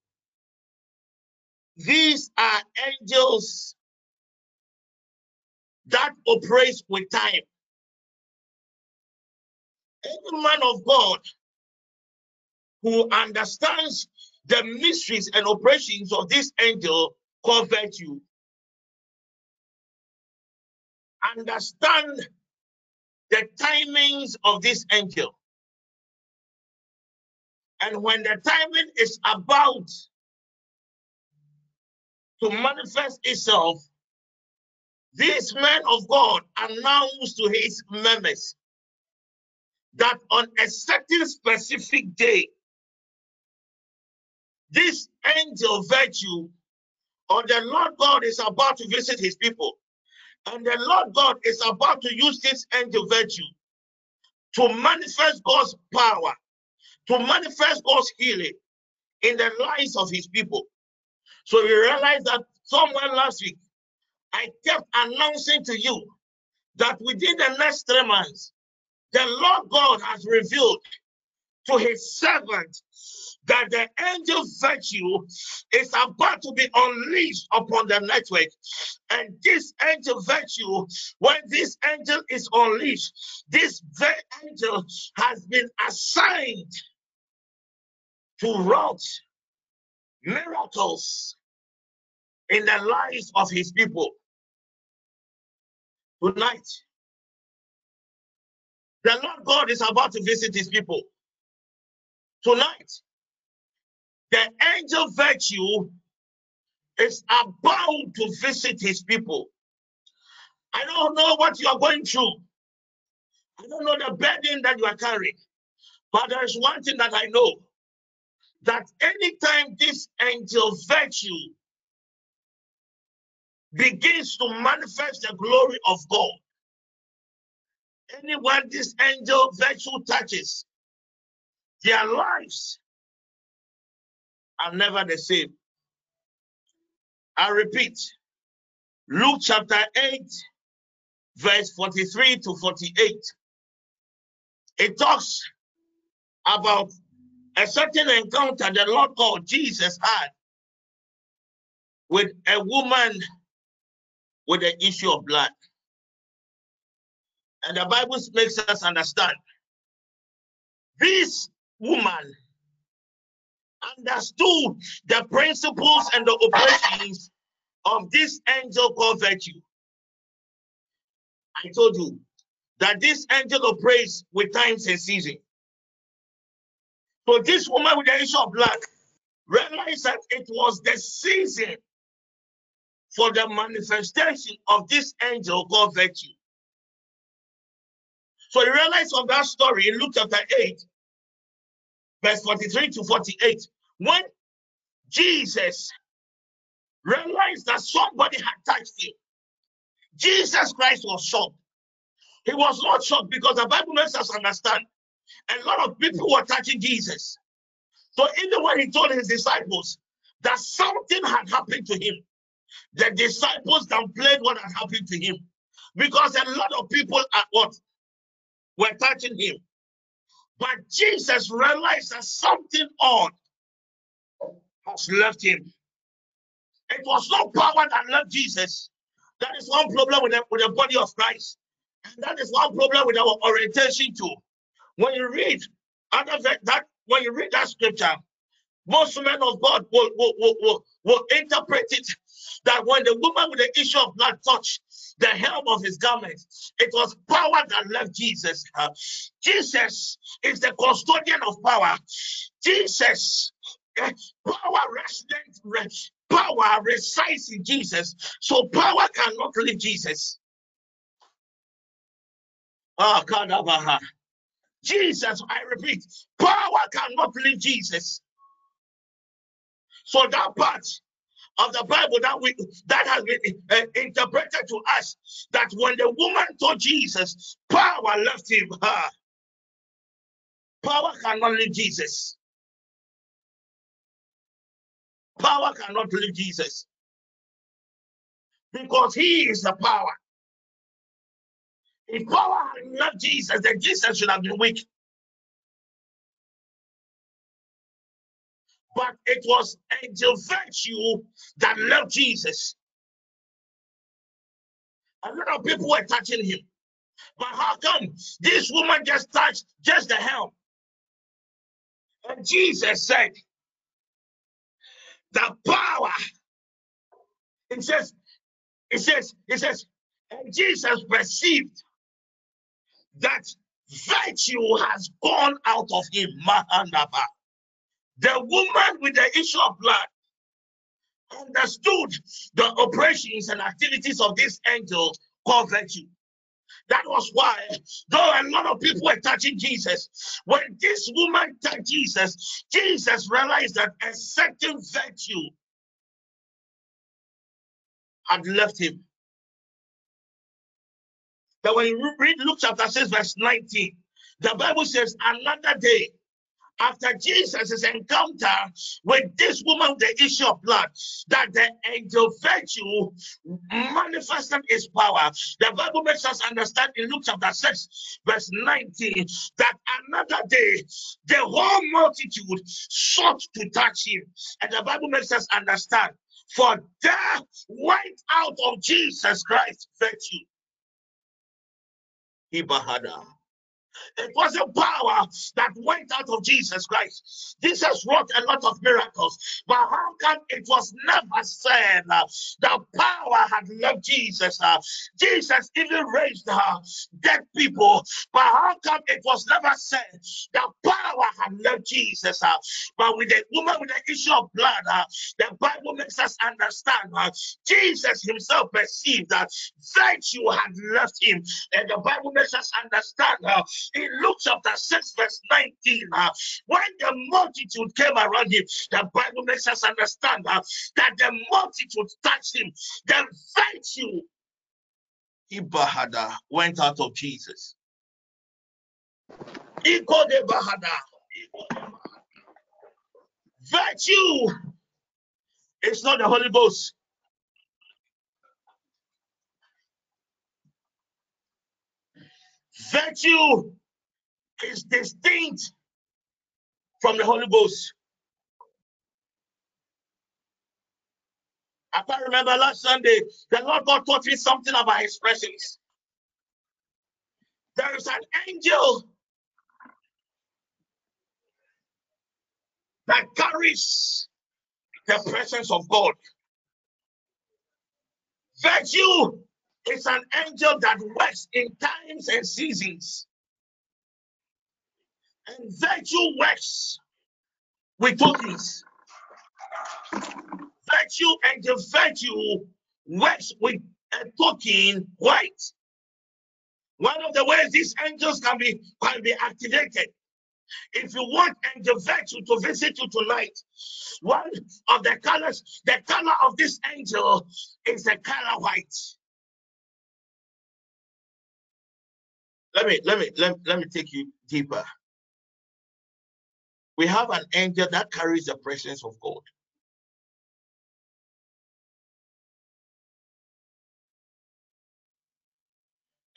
These are angels that operate with time. Any man of God who understands the mysteries and operations of this angel called virtue understand the timings of this angel. And when the timing is about to manifest itself, this man of God announced to his members that on a certain specific day, this angel virtue or the Lord God is about to visit his people. And the Lord God is about to use this angel virtue to manifest God's power, to manifest God's healing in the lives of his people. So we realize that somewhere last week, I kept announcing to you that within the next three months, the Lord God has revealed to his servant that the angel virtue is about to be unleashed upon the network. And this angel virtue, when this angel is unleashed, this very angel has been assigned to wrought miracles in the lives of his people. Tonight, the Lord God is about to visit his people. Tonight, the angel virtue is about to visit his people. I don't know what you are going through. I don't know the burden that you are carrying. But there is one thing that I know that anytime this angel virtue begins to manifest the glory of God, anyone this angel virtue touches, their lives are never the same. I repeat, Luke chapter 8, verse 43 to 48. It talks about a certain encounter the Lord God Jesus had with a woman with the issue of blood. And the Bible makes us understand this woman understood the principles and the operations of this angel called virtue. I told you that this angel operates with times and season. So this woman with the issue of blood realized that it was the season for the manifestation of this angel called virtue. So you realize from that story in Luke chapter 8, verse 43 to 48. When Jesus realized that somebody had touched him, Jesus Christ was shocked. He was not shocked because the Bible makes us understand a lot of people were touching Jesus. So even when he told his disciples that something had happened to him, the disciples downplayed what had happened to him because a lot of people at what were touching him. But Jesus realized that something odd has left him. It was not power that left Jesus. That is one problem with the, with the body of Christ. And that is one problem with our orientation too. When you read that, that when you read that scripture, most men of God will, will, will, will, will interpret it that when the woman with the issue of blood touched the hem of his garment, it was power that left Jesus. Uh, Jesus is the custodian of power. Jesus, uh, power resident, power resides in Jesus. So power cannot leave Jesus. Ah, Kadabaha. Jesus, I repeat, power cannot leave Jesus. So that part of the Bible that we that has been uh, interpreted to us that when the woman told Jesus, power left him. Power cannot leave Jesus. Power cannot leave Jesus because he is the power. If power had left Jesus, then Jesus should have been weak. But it was angel virtue that left Jesus. A lot of people were touching him. But how come this woman just touched just the helm? And Jesus said, the power. It says, it says, it says, and Jesus perceived that virtue has gone out of him. Mahanaba. The woman with the issue of blood understood the operations and activities of this angel called virtue. That was why, though a lot of people were touching Jesus, when this woman touched Jesus, Jesus realized that a certain virtue had left him. That when you read Luke chapter 6, verse 19, the Bible says, Another day, after Jesus' encounter with this woman the issue of blood, that the angel virtue manifested its power. The Bible makes us understand in Luke chapter 6, verse 19, that another day the whole multitude sought to touch him. And the Bible makes us understand, for death went out of Jesus Christ virtue. Ibahada. It was a power that went out of Jesus Christ. Jesus wrought a lot of miracles, but how come it was never said uh, the power had left Jesus? Uh, Jesus even raised uh, dead people, but how come it was never said the power had left Jesus? Uh, but with the woman with the issue of blood, uh, the Bible makes us understand uh, Jesus himself perceived that virtue had left him, and the Bible makes us understand uh, in Luke chapter 6, verse 19, uh, when the multitude came around him, the Bible makes us understand uh, that the multitude touched him. The virtue, Ibahada, went out of Jesus. Virtue is not the Holy Ghost. Virtue is distinct from the Holy Ghost. I can't remember last Sunday, the Lord God taught me something about expressions. There is an angel that carries the presence of God. Virtue is an angel that works in times and seasons. And virtue works with tokens. Virtue and the virtue works with a token white. One of the ways these angels can be can be activated If you want angel virtue to visit you tonight, one of the colors, the color of this angel is the color white. Let me let me let, let me take you deeper. We have an angel that carries the presence of God.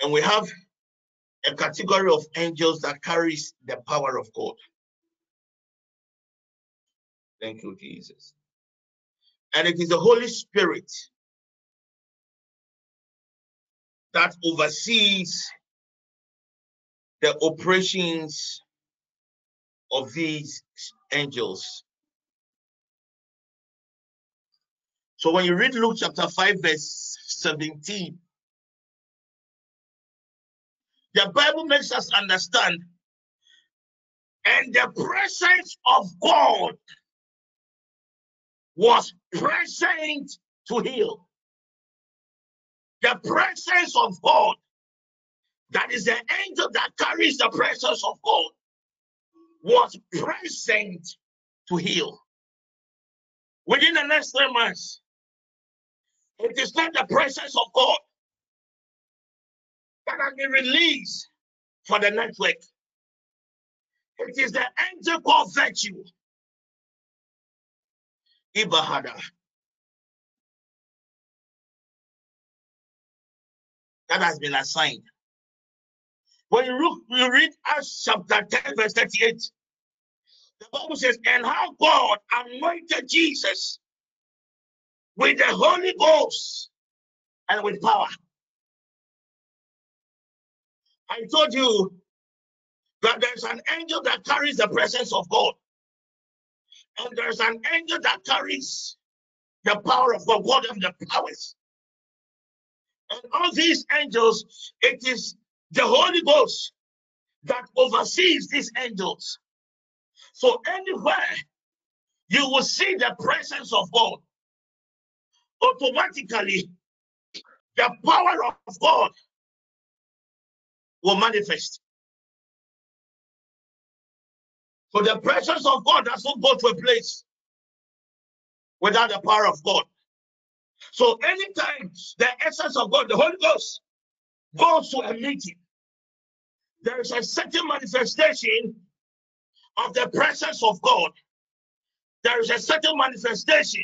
And we have a category of angels that carries the power of God. Thank you, Jesus. And it is the Holy Spirit that oversees the operations of these angels. So when you read Luke chapter 5, verse 17, the Bible makes us understand, and the presence of God was present to heal. The presence of God, that is the angel that carries the presence of God, was present to heal. Within the next three months, it is not the presence of God that has been released for the network. It is the angel called virtue. Ibahada. That has been assigned. When you look, you read Acts chapter 10, verse 38. The Bible says, and how God anointed Jesus with the Holy Ghost and with power. I told you that there's an angel that carries the presence of God, and there's an angel that carries the power of God, of the powers. And all these angels, it is the Holy Ghost that oversees these angels. So anywhere you will see the presence of God, automatically the power of God will manifest. So the presence of God does not go to a place without the power of God. So anytime the essence of God, the Holy Ghost, goes to a meeting, there is a certain manifestation of the presence of God. There is a certain manifestation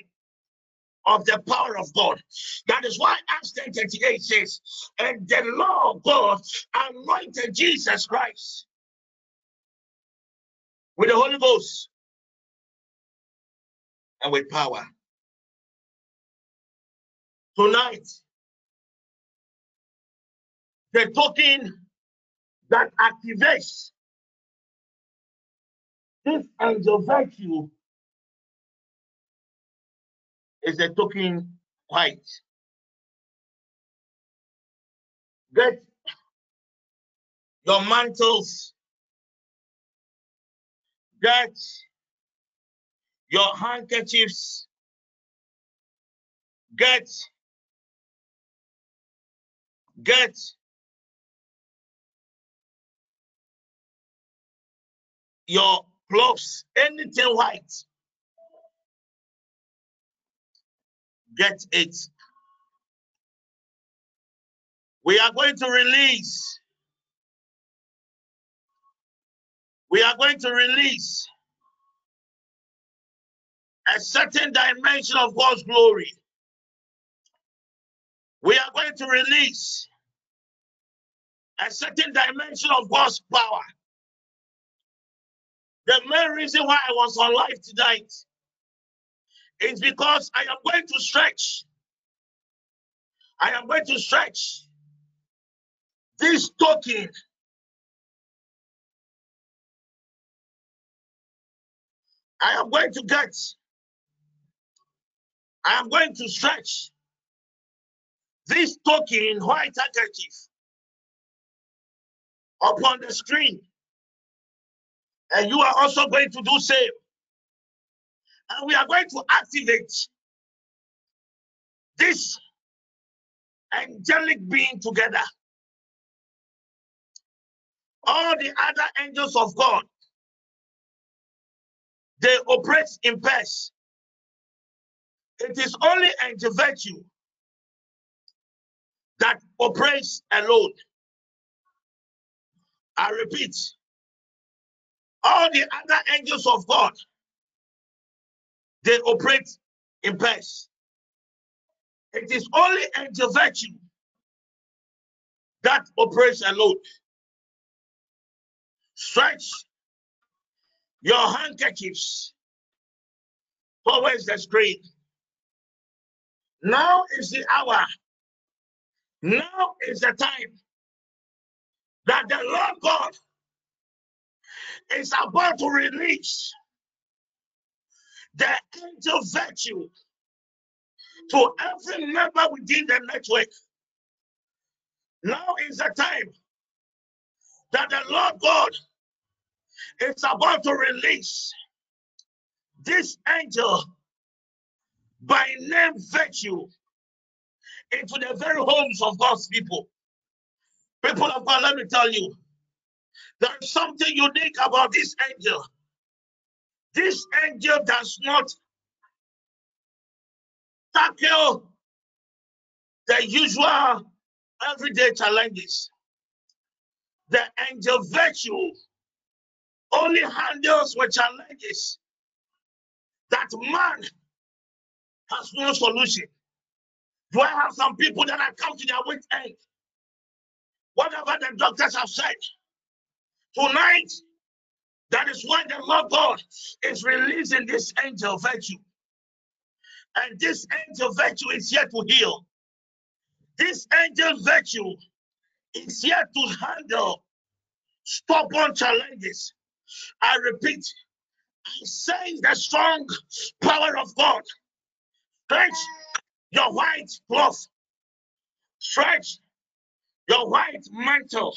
of the power of God. That is why Acts 10 38 says, And the Lord God anointed Jesus Christ with the Holy Ghost and with power. Tonight, the token that activates this angel virtue is a token white. Get your mantles, get your handkerchiefs, get get your clothes, anything white. Get it. We are going to release. We are going to release a certain dimension of God's glory. We are going to release a certain dimension of God's power. The main reason why I was on live tonight is because I am going to stretch. I am going to stretch this token. I am going to get. I am going to stretch this token white handkerchief upon the screen. And you are also going to do same. And we are going to activate this angelic being together. All the other angels of God they operate in pairs. It is only angel virtue that operates alone. I repeat, all the other angels of God, they operate in pairs. It is only angel virtue that operates alone. Stretch your handkerchiefs towards the screen. Now is the hour. Now is the time that the Lord God is about to release the angel virtue to every member within the network. Now is the time that the Lord God is about to release this angel by name virtue into the very homes of God's people. People of God, let me tell you, there's something unique about this angel. This angel does not tackle the usual everyday challenges. The angel virtue only handles with challenges that man has no solution. Do I have some people that have come to their wit end? Whatever the doctors have said, tonight, that is why the Lord God is releasing this angel virtue. And this angel virtue is here to heal. This angel virtue is here to handle stubborn challenges. I repeat, I say the strong power of God. Stretch your white cloth. Stretch your white mantle.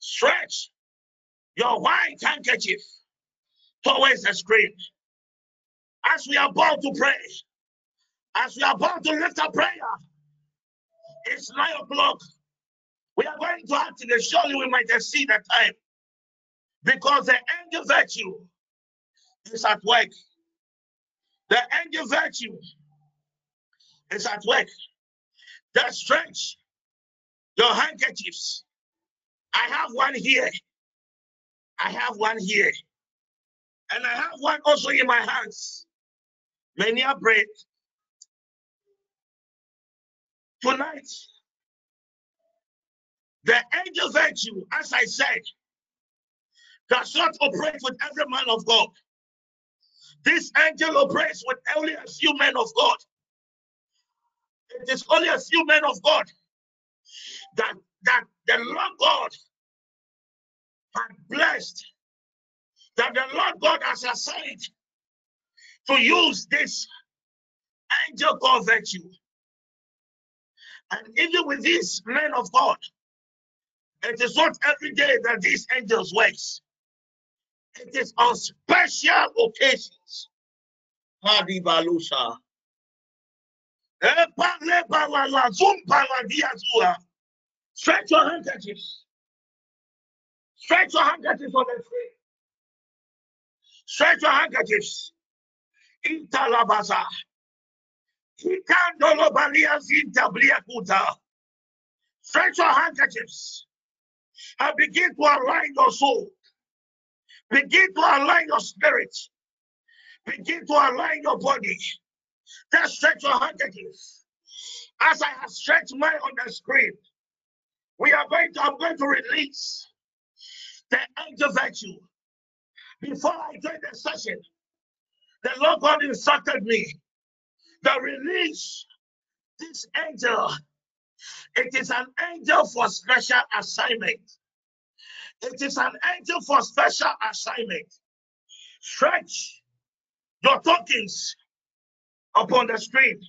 Stretch your white handkerchief towards the screen. As we are about to pray, as we are about to lift up prayer, it's nine o'clock. We are going to activate. Surely we might exceed the time because the angel virtue is at work. The angel virtue is at work. That stretch your handkerchiefs. I have one here. I have one here. And I have one also in my hands. Many are prayed. Tonight, the angel virtue, as I said, does not operate with every man of God. This angel operates with only a few men of God. It is only a few men of God that, that the Lord God had blessed, that the Lord God has assigned to use this angel called virtue. And even with these men of God, it is not every day that these angels works. It is on special occasions. Hadibalusha. Stretch your handkerchiefs. Stretch your handkerchiefs on the screen. Stretch your handkerchiefs. Intalabaza. Stretch your handkerchiefs and begin to align your soul. Begin to align your spirit. Begin to align your body. Just stretch your handkerchiefs. As I have stretched mine on the screen, we are going to, I'm going to release the angel virtue. Before I join the session, the Lord God instructed me to release this angel. It is an angel for special assignment. It is an angel for special assignment. Stretch your tokens upon the screen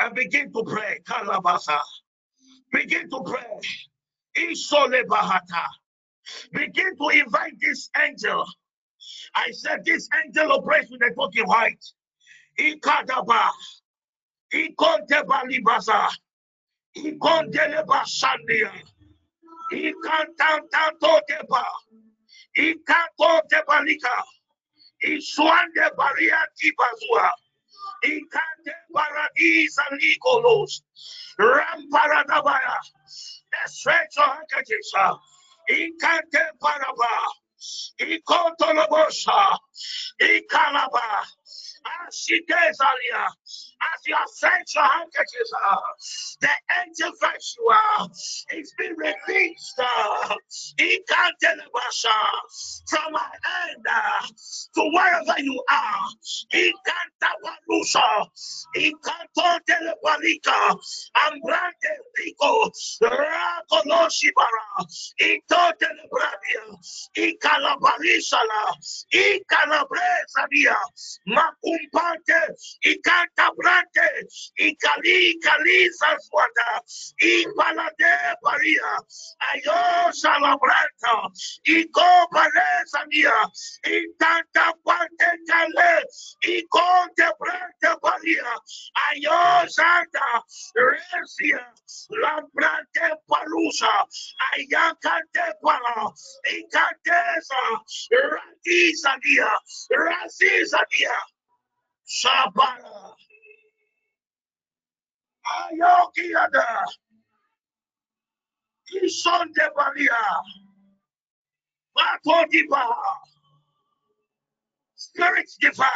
and begin to pray. Kalabasa. Begin to pray. Isole Bahata. Begin to invite this angel. I said this angel operates with the token white. Ikadaba. Ikonteba libasa. Ikondeleba sandia. Ikantantantoteba. Ikantoteba lika. Iswande Bariati Bazua. Ikante Paradis and Nikolos. Ramparadabaya. Stretch your handkerchiefs. Ikante Paraba. Ikotolobosha. Ikalaba. Ashigezalia. As you have sent your handkerchiefs, uh, the angel virtue is being released. Uh, from my end uh, to wherever you are. He can tawalusa. He can Ikantawalusha. Ikanto telebalika. Ambrante rico. Rakoloshibara. Ito telebradia. Ikalabarishala. Ikalabrezania. Makumpante. Ikantabrante. Ikali Paria. Ayo Salabranta. Iko Pante Kale. Iko Paria. Ayo Santa. Resia. Palusa. Razizania. Shabara. Ayokiada. Ison de Baria. Batodiba. Spirits divine.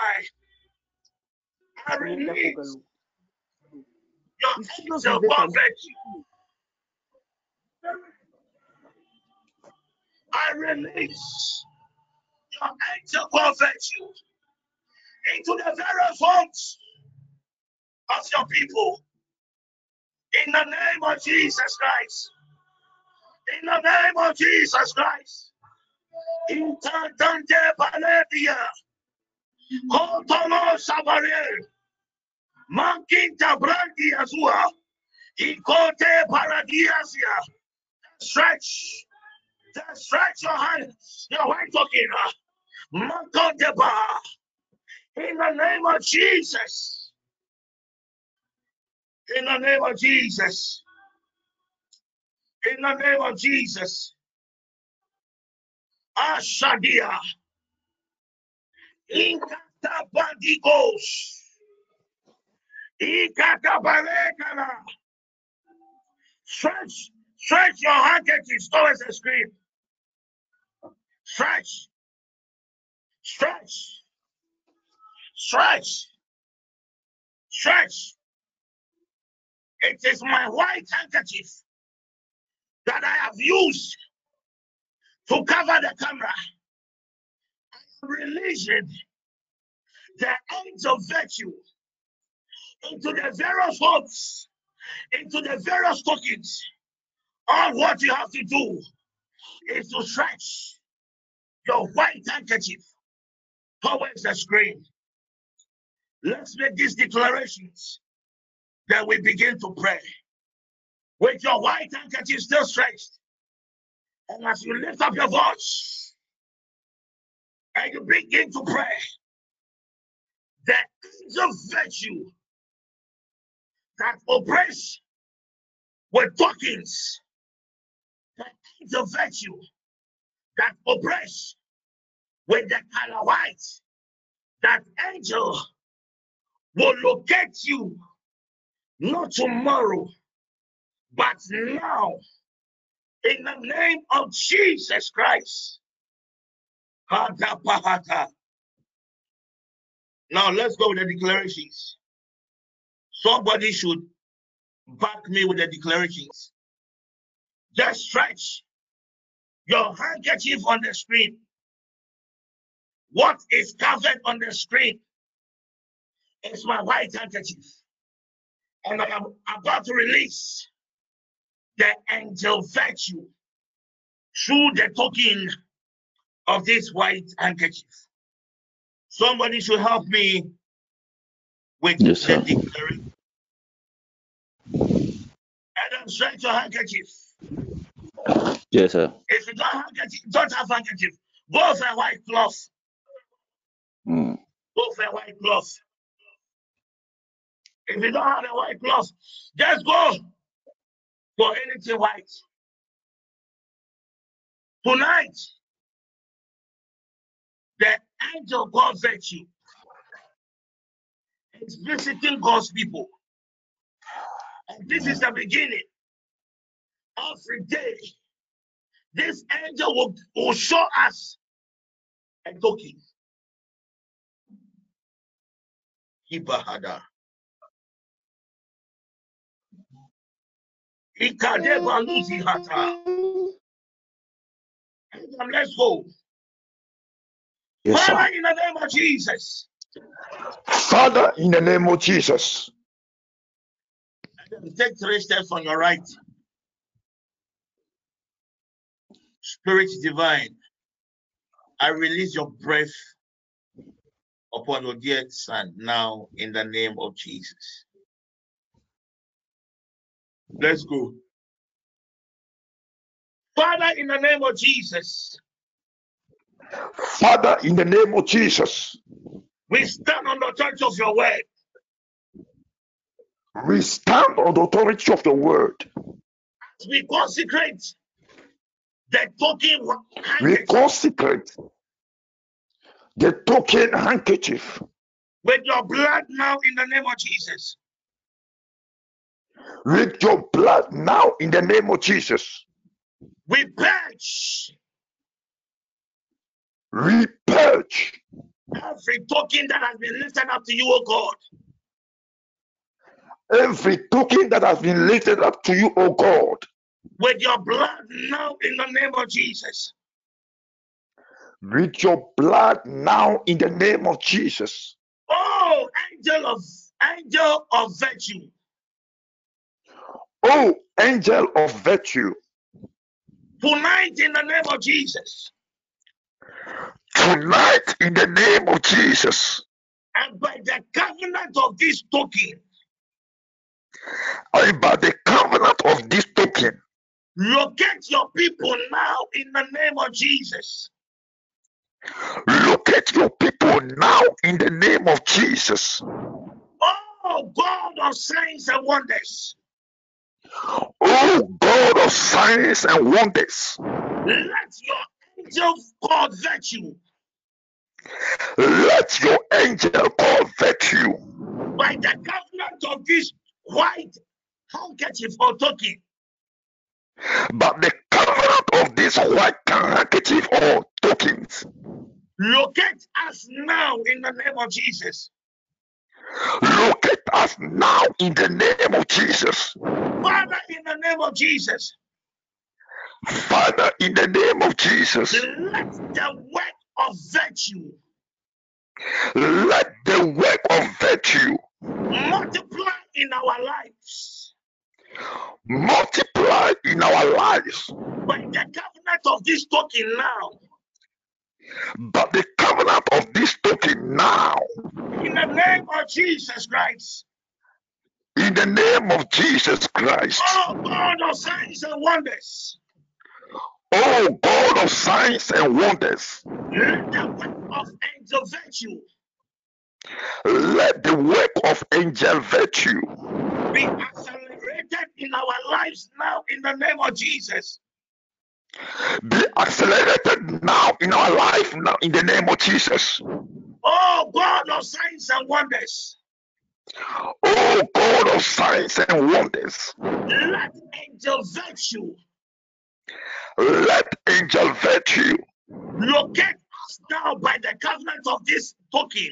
I release your angel prophet. I release your angel prophet into the various homes of your people. In the name of Jesus Christ. In the name of Jesus Christ. Interdante Valeria. Kotolo Sabare. Mankinta Brandi Azua. Ikote Paradiasia. Stretch. Stretch your hand. Your hand talking. Mankoteba. In the name of Jesus. In the name of Jesus. In the name of Jesus. Ashadia. Inkata bandigos. Ikata barekana. Stretch, stretch your handkerchiefs towards the screen. Stretch. Stretch. Stretch. Stretch. It is my white handkerchief that I have used to cover the camera. Releasing the angel virtue into the various homes, into the various tokens. All what you have to do is to stretch your white handkerchief towards the screen. Let's make these declarations. Then we begin to pray. With your white handkerchief still stretched. And as you lift up your voice and you begin to pray, the angel virtue that operates with tokens, the angel virtue that operates with the color white, that angel will locate you not tomorrow, but now in the name of Jesus Christ. Now let's go with the declarations. Somebody should back me with the declarations. Just stretch your handkerchief on the screen. What is covered on the screen is my white handkerchief. And I am about to release the angel virtue through the token of this white handkerchief. Somebody should help me with Yes, the declaration. Adam, stretch your handkerchief. Yes, sir. If you don't, handkerchief, don't have handkerchief, go for a white cloth. Mm. Go for a white cloth. If you don't have a white cloth, just go for anything white. Tonight, the angel called virtue is visiting God's people. And this is the beginning. Every day, this angel will, will show us a token. Ibahada. Ikadeba Luzi Hata. Let's go. Yes, sir. Father, in the name of Jesus, Father, in the name of Jesus, take three steps on your right. Spirit divine, I release your breath upon your dear son now in the name of Jesus. Let's go. Father, in the name of Jesus, Father, in the name of Jesus, we stand on the authority of your word. we stand on the authority of the word. We consecrate the token We consecrate the token handkerchief with your blood now in the name of Jesus. With your blood now in the name of Jesus. We purge We purge every token that has been lifted up to you, O God. every token that has been lifted up to you, O God, with your blood now in the name of Jesus. with your blood now in the name of Jesus. Oh, angel of angel of virtue, Oh, angel of virtue, tonight in the name of Jesus, tonight in the name of Jesus, and by the covenant of this token, and by the covenant of this token, locate your people now in the name of Jesus. locate your people now in the name of Jesus. Oh, God of signs and wonders, Oh, God of signs and wonders, let your angel called virtue let your angel called virtue by the covenant of this white handkerchief or token but the covenant of this white handkerchief or tokens locate us now in the name of Jesus. Locate us now in the name of Jesus. Father, in the name of Jesus, Father, in the name of Jesus, let the work of virtue let the work of virtue multiply in our lives multiply in our lives by the covenant of this token now. But the covenant of this token now In the name of Jesus Christ. in the name of Jesus Christ. Oh God of signs and wonders, Oh God of signs and wonders, let the work of angel virtue let the work of angel virtue be accelerated in our lives now in the name of Jesus. Be accelerated now in our life now in the name of Jesus. Oh God of signs and wonders, Oh God of signs and wonders, let angel virtue let angel virtue locate us now by the covenant of this token.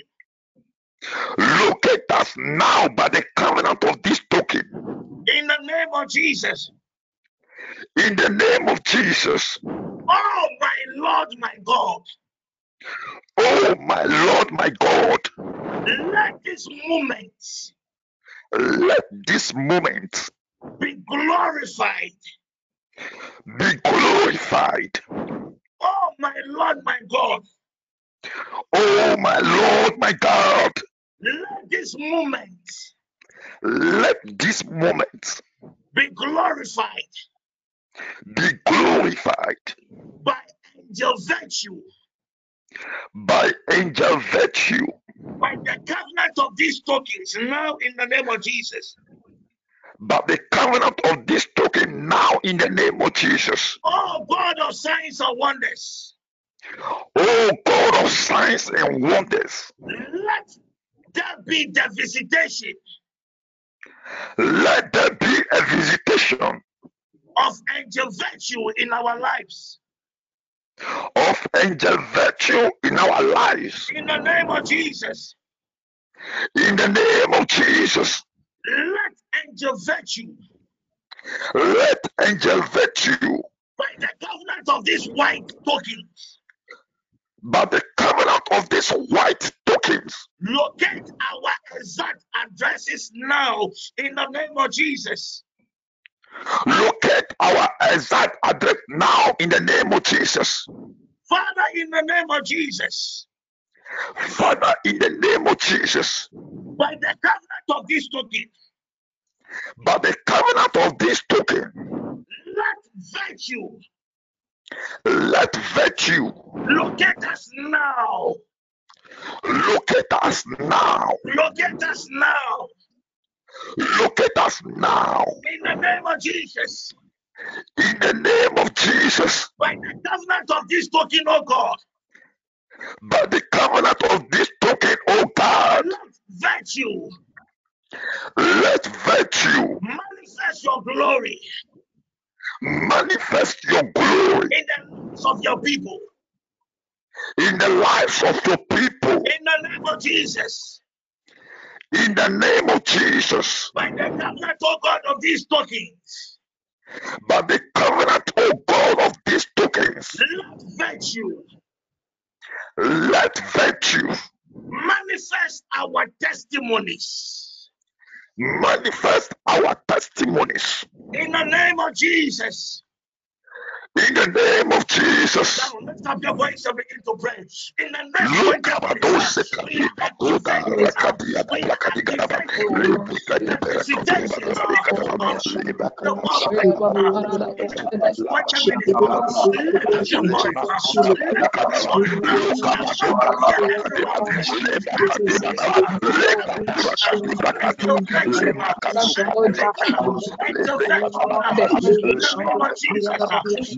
locate us now by the covenant of this token. In the name of Jesus. In the name of Jesus. Oh my Lord, my God, Oh my Lord, my God, let this moment let this moment be glorified. be glorified. Oh my Lord, my God, Oh my Lord, my God, let this moment let this moment be glorified be glorified by angel virtue, by angel virtue, by the covenant of these tokens now in the name of Jesus. by the covenant of this token now in the name of Jesus. Oh God of signs and wonders, Oh God of signs and wonders, let there be the visitation. Let there be a visitation of angel virtue in our lives. of angel virtue in our lives. In the name of Jesus, In the name of Jesus, let angel virtue let angel virtue by the covenant of this white tokens. by the covenant of these white tokens locate our exact addresses now in the name of Jesus. Locate our exact address now in the name of Jesus. Father, in the name of Jesus, Father, in the name of Jesus, by the covenant of this token, by the covenant of this token, let virtue let virtue locate us now. locate us now. Locate us now. Locate us now. In the name of Jesus. In the name of Jesus, By the covenant of this token, oh God. by the covenant of this token, oh God, Let virtue let virtue manifest your glory manifest your glory in the lives of your people. in the lives of your people. In the name of Jesus. In the name of Jesus, By the covenant, oh God, of these tokens. by the covenant, oh God, of these tokens, Let virtue let virtue manifest our testimonies. manifest our testimonies. In the name of Jesus. In the name of Jesus. Now lift up your voice and begin to pray. In the next Look 20 up minutes, those we activate, we activate the visitation of the world. In the next 20 minutes, lift up your voice. Lift up your voice. I want to hear everyone activate angel virtue, activate angel virtue now. In the name of Jesus. uh, Ikogepata,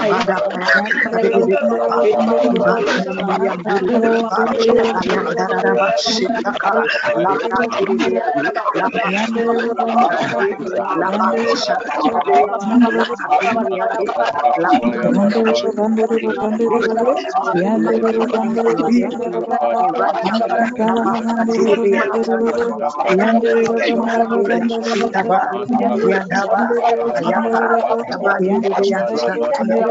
yang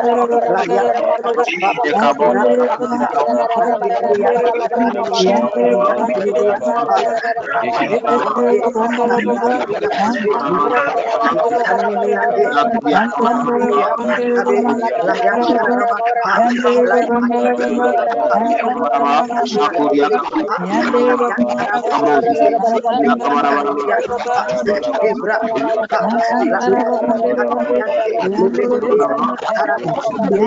Lakukan Kabra,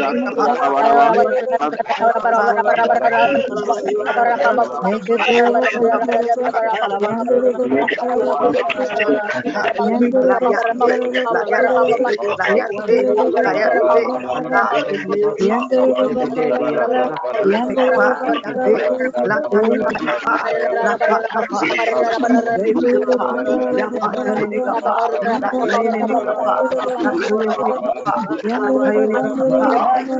Ya, yang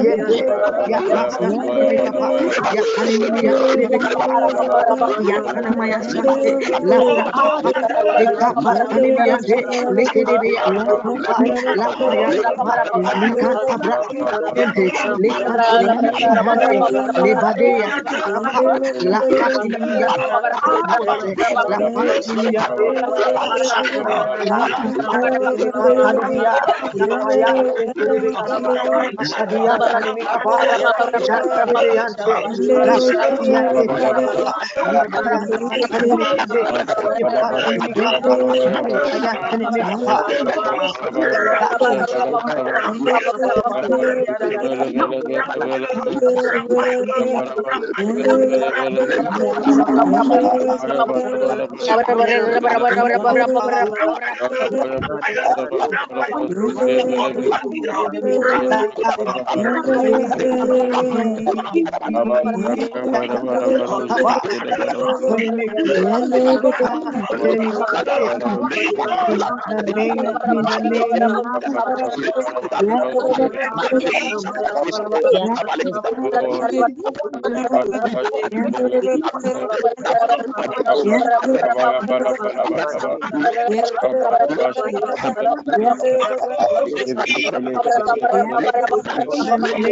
ये Hallelujah ini kepada Thank you. Terima kasih.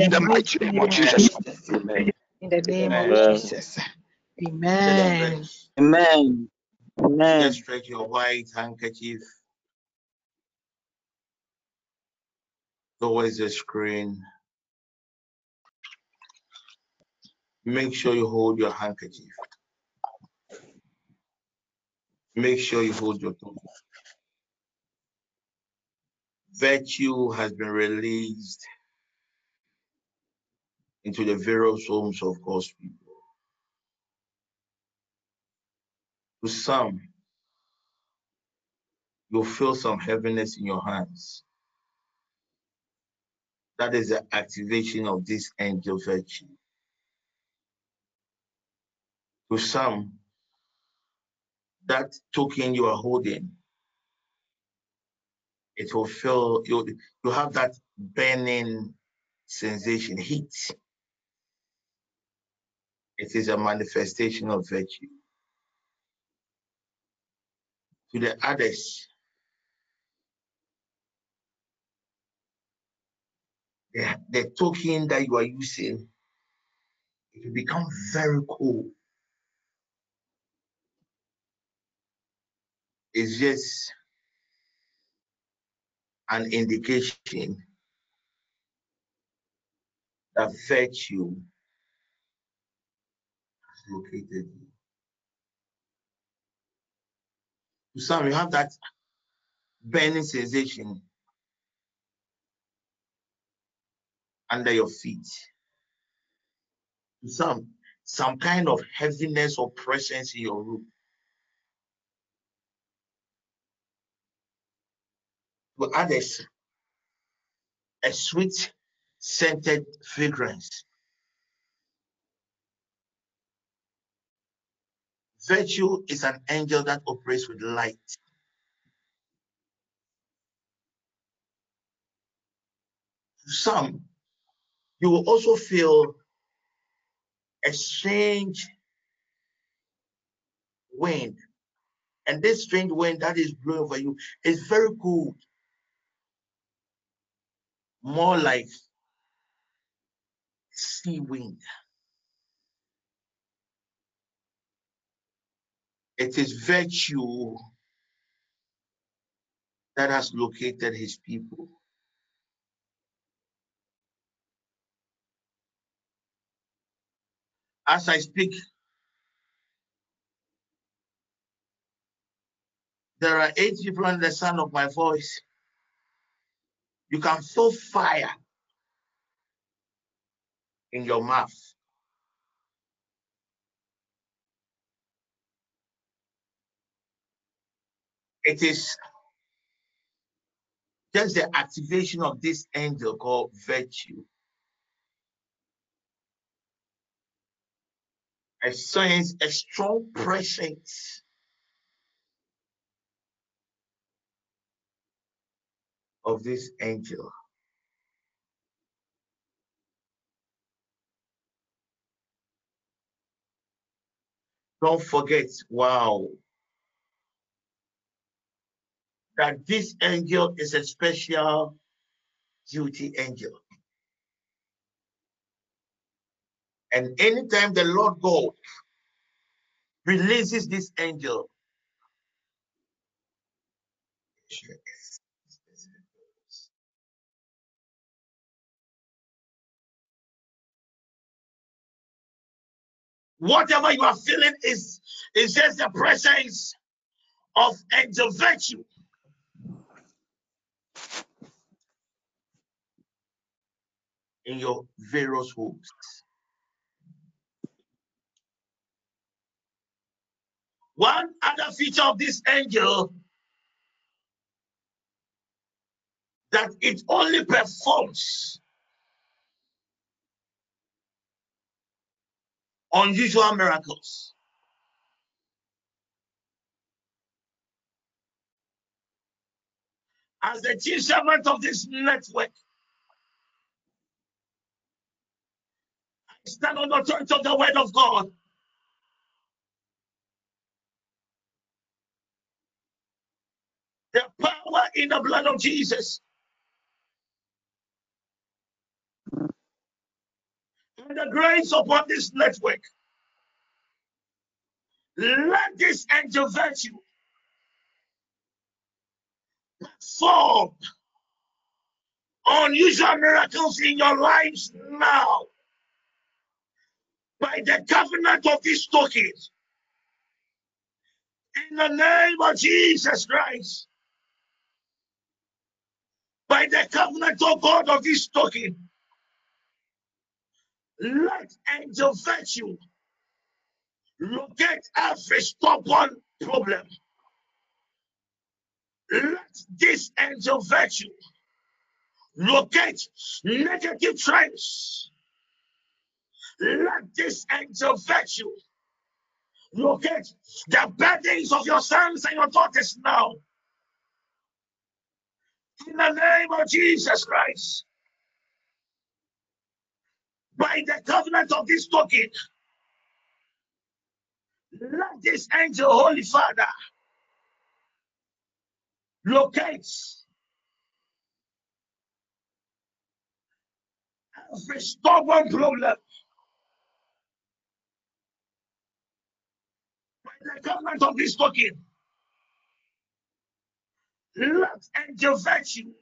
In the mighty name of Jesus. In the name of. Jesus. Amen. Amen. Amen. Just stretch your white handkerchief towards the screen. Make sure you hold your handkerchief. Make sure you hold your tongue. Virtue has been released into the various homes of God's people. To some, you'll feel some heaviness in your hands. That is the activation of this angel virtue. To some, that token you are holding, it will feel you you have that burning sensation, heat. It is a manifestation of virtue. To the others, the, the token that you are using, it will become very cool. It's just an indication that virtue has located you. To some, you have that burning sensation under your feet. To some, some kind of heaviness or presence in your room. To others, a sweet scented fragrance. Virtue is an angel that operates with light. Some, you will also feel a strange wind. And this strange wind that is blowing over you is very cold. More like sea wind. It is virtue that has located his people. As I speak, there are eight people under the sound of my voice. You can throw fire in your mouth. It is just the activation of this angel called virtue. I sense a strong presence of this angel. Don't forget, wow, that this angel is a special duty angel. And anytime the Lord God releases this angel, whatever you are feeling is, is just the presence of angel virtue. In your various homes. One other feature of this angel that it only performs unusual miracles. As the chief servant of this network, stand on the authority of the word of God. The power in the blood of Jesus. And the grace upon this network. Let this angel virtue perform unusual miracles in your lives now by the covenant of this token. In the name of Jesus Christ, by the covenant of God of this token, let angel virtue locate every stubborn problem. Let this angel virtue locate negative trends. Let this angel virtue locate the burdens of your sons and your daughters now. In the name of Jesus Christ, by the covenant of this token, let this angel, Holy Father, locate every stubborn problem. By the government of this token, let angel virtue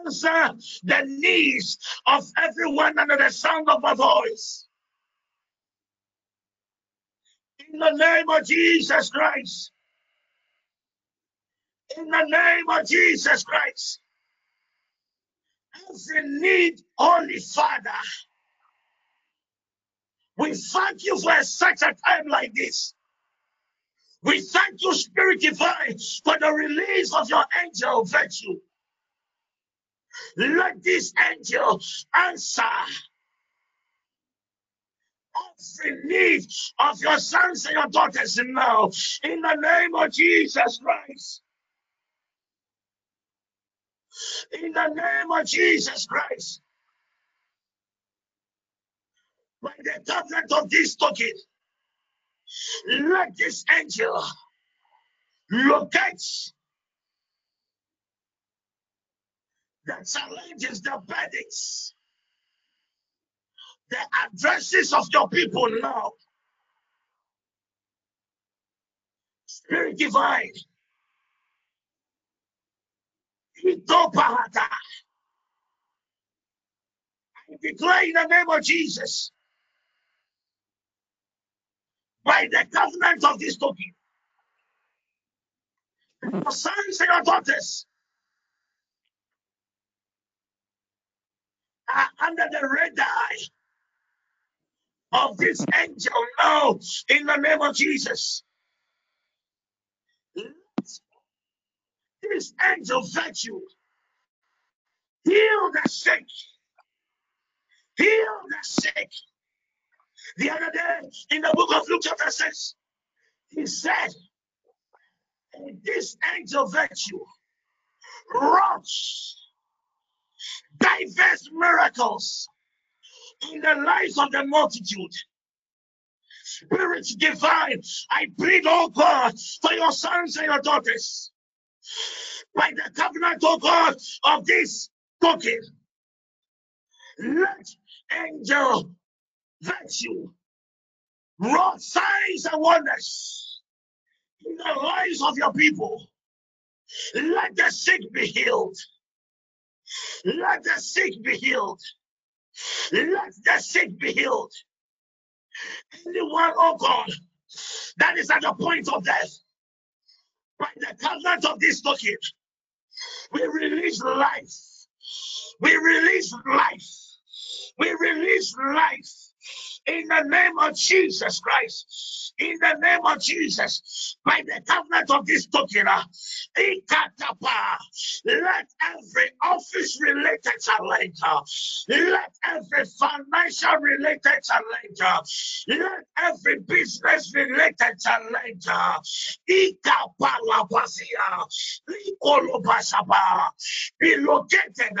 answer the needs of everyone under the sound of my voice. In the name of Jesus Christ. In the name of Jesus Christ. Every need, Holy Father. We thank you for such a time like this. We thank you, Spirit Divine, for the release of your angel virtue. Let this angel answer every need of your sons and your daughters now in the name of Jesus Christ. In the name of Jesus Christ. By the covenant of this token, let this angel locate the challenges, the burdens, the addresses of your people now. Spirit divine. I declare in the name of Jesus, by the government of this token, your sons and your daughters are under the red eye of this angel now in the name of Jesus. Let this angel virtue heal the sick, heal the sick. The other day in the book of Luke, chapter 6, he said, and this angel virtue wrought diverse miracles in the lives of the multitude. Spirit divine, I plead, oh God, for your sons and your daughters. By the covenant, oh God, of this token, let angel virtue wrought signs and wonders in the lives of your people. Let the sick be healed. Let the sick be healed. Let the sick be healed. Anyone, oh God, that is at the point of death, by the covenant of this token, we release life. We release life. We release life in the name of Jesus Christ, in the name of Jesus, by the covenant of this token, Ikatapa, let every office related challenge, uh, let every financial related challenge, uh, let every business related challenge, be located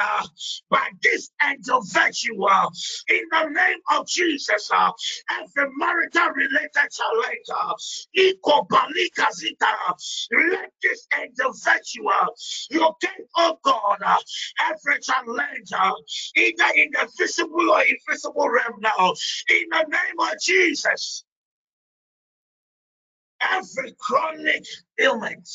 by this uh, in the name of Jesus. Every marital related challenge, uh, let this angel uh, locate, oh God, every challenge, either in the visible or invisible realm now, in the name of Jesus. Every chronic ailment,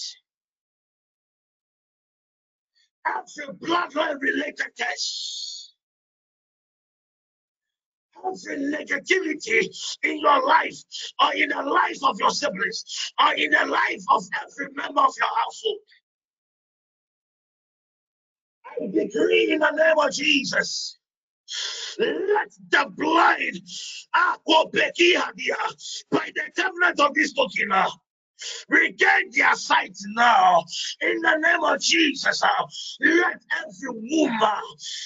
every bloodline related test, every negativity in your life or in the life of your siblings or in the life of every member of your household. I decree in the name of Jesus. Let the blind ah, oh, by the covenant of this token regain their sight now in the name of Jesus. Uh, let every woman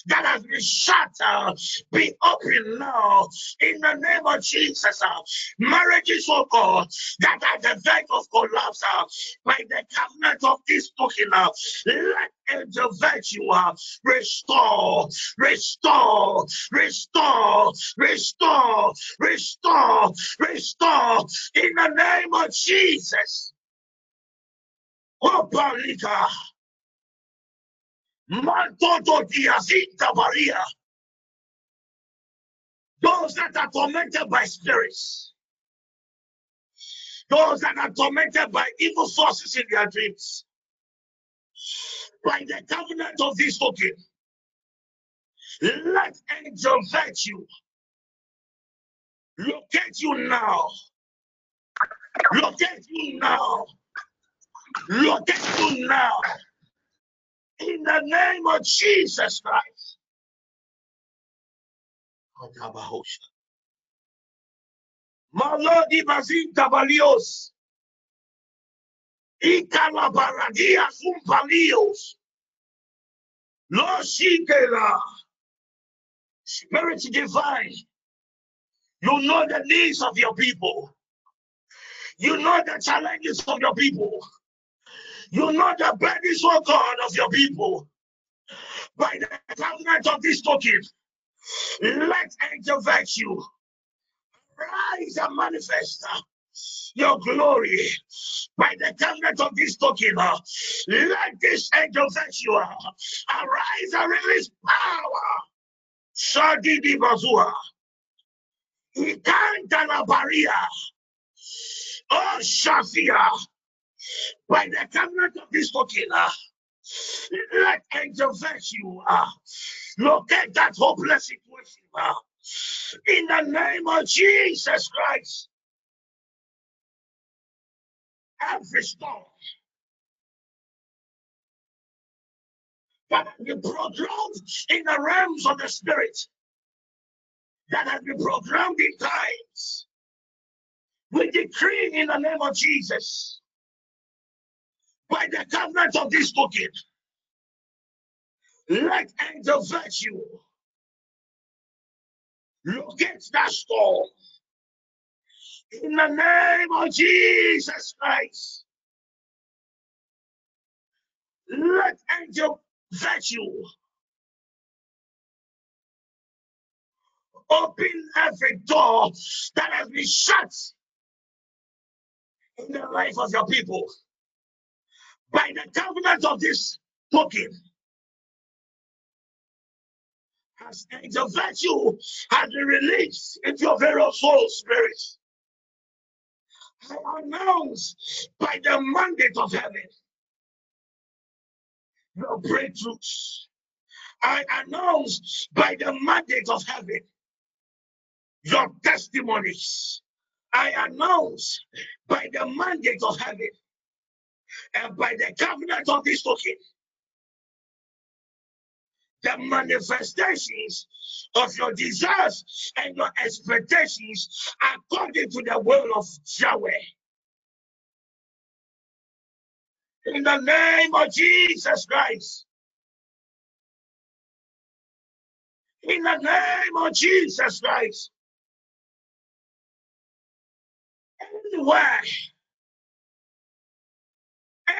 that has been shut uh, be open now in the name of Jesus. Uh, marriages, oh God, that are the verge of collapse by the covenant of this token. Let uh, restore, restore, restore, restore, restore, restore in the name of Jesus. Those that are tormented by spirits. Those that are tormented by evil forces in their dreams. By the covenant of this token. Let angel virtue locate you now. Locate you now. Locate you now. In the name of Jesus Christ. Malodi Bazin Tabalios. Loshikela. Spirit divine. You know the needs of your people. You know the challenges of your people. You know the burdens, oh God, of your people. By the covenant of this token, let angel virtue rise and manifest your glory by the covenant of this token. Uh, let this angel virtue uh, arise and release power. Shadidi Bazua. Ikantana Baria. Oh, Shafia. By the covenant of this token, uh, let angel virtue locate that hopeless situation in the name of Jesus Christ. Every storm. That has been programmed in the realms of the spirit, that has been programmed in times, we decree in the name of Jesus, by the covenant of this token, let angel virtue locate that storm in the name of Jesus Christ. Let angel virtue open every door that has been shut in the life of your people by the covenant of this token. As angel virtue has been released into your very soul spirit. I announce by the mandate of heaven your breakthroughs. I announce by the mandate of heaven your testimonies. I announce by the mandate of heaven and by the covenant of this token the manifestations of your desires and your expectations according to the will of Yahweh. In the name of Jesus Christ. In the name of Jesus Christ. Anywhere,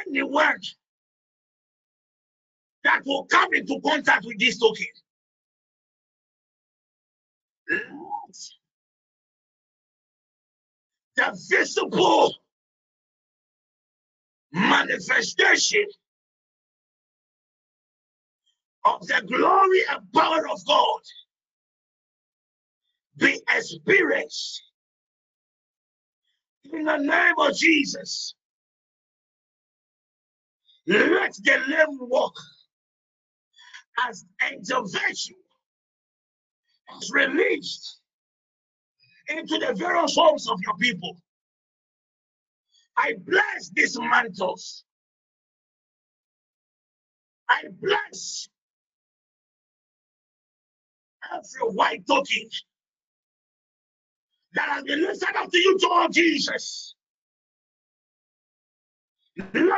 anyone that will come into contact with this token, the visible manifestation of the glory and power of God be experienced in the name of Jesus. Let the lame walk as angel virtue is released into the various homes of your people. I bless these mantles. I bless every white token that has been lifted up to you, to Jesus.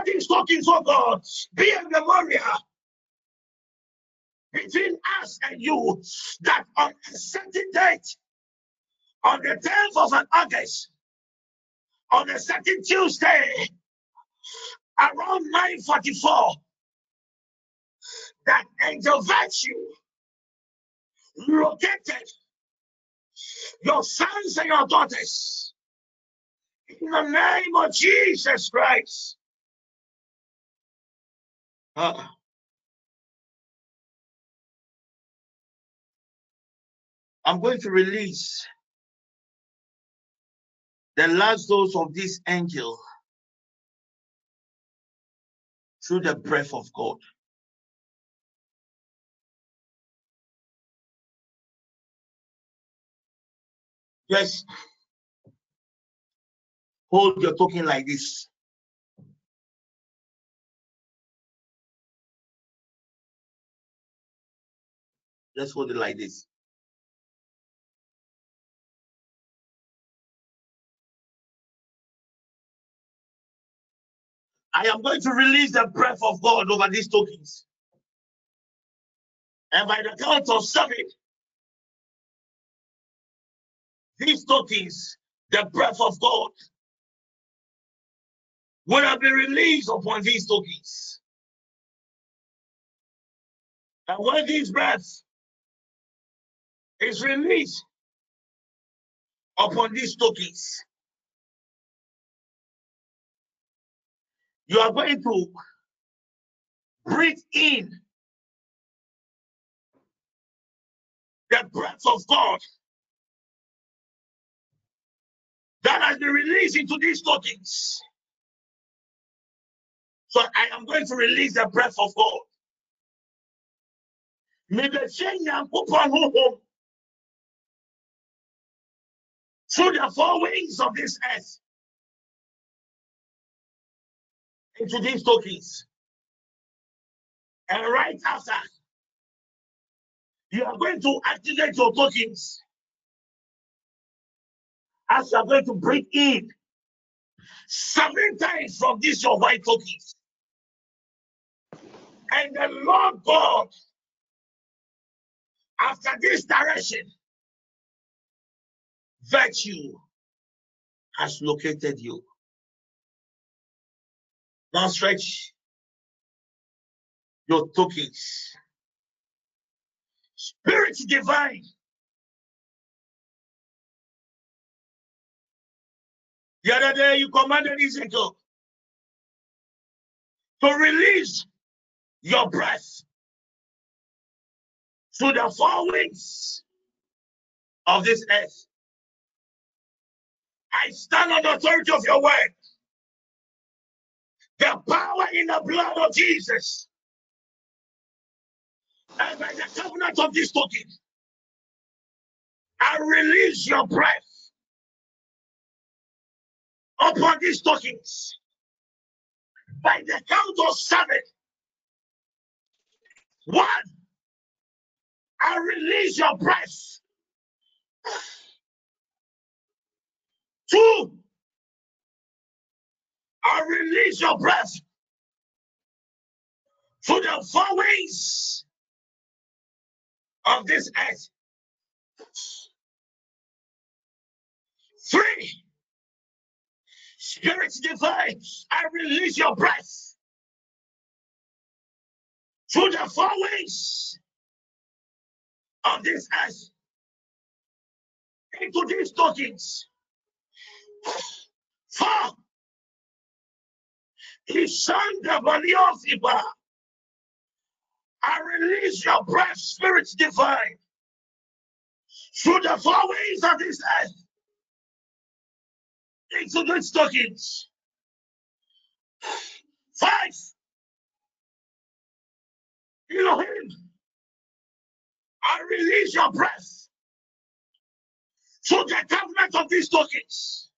These tokens, oh God, be a memorial between us and you that on a certain date, on the 10th of an August, on a certain Tuesday, around 944, that angel virtue located your sons and your daughters in the name of Jesus Christ. Uh, I'm going to release the last dose of this angel through the breath of God. Just hold your token like this. Just hold it like this. I am going to release the breath of God over these tokens. And by the count of seven, these tokens, the breath of God, will have been released upon these tokens. And when this breath is released upon these tokens, you are going to breathe in the breath of God that has been released into these tokens. So I am going to release the breath of God. May the change and home through the four wings of this earth into these tokens. And right after, you are going to activate your tokens as you are going to breathe in seven times from these your white tokens. And the Lord God, after this direction, virtue has located you. Now stretch your tokens. Spirit divine. The other day you commanded Ezekiel to release your breath to the four winds of this earth. I stand on the authority of your word. The power in the blood of Jesus. And by the covenant of this token, I release your breath upon these tokens. By the count of seven. One, I release your breath. Two, I release your breath to the four winds of this earth. Three, Spirit divine, I release your breath to the four winds of this earth into these tokens. Four, Ishanda Valiosiba. I release your breath, Spirit divine, through the four winds of this earth into these tokens. Five, Elohim. I release your breath through the government of these tokens.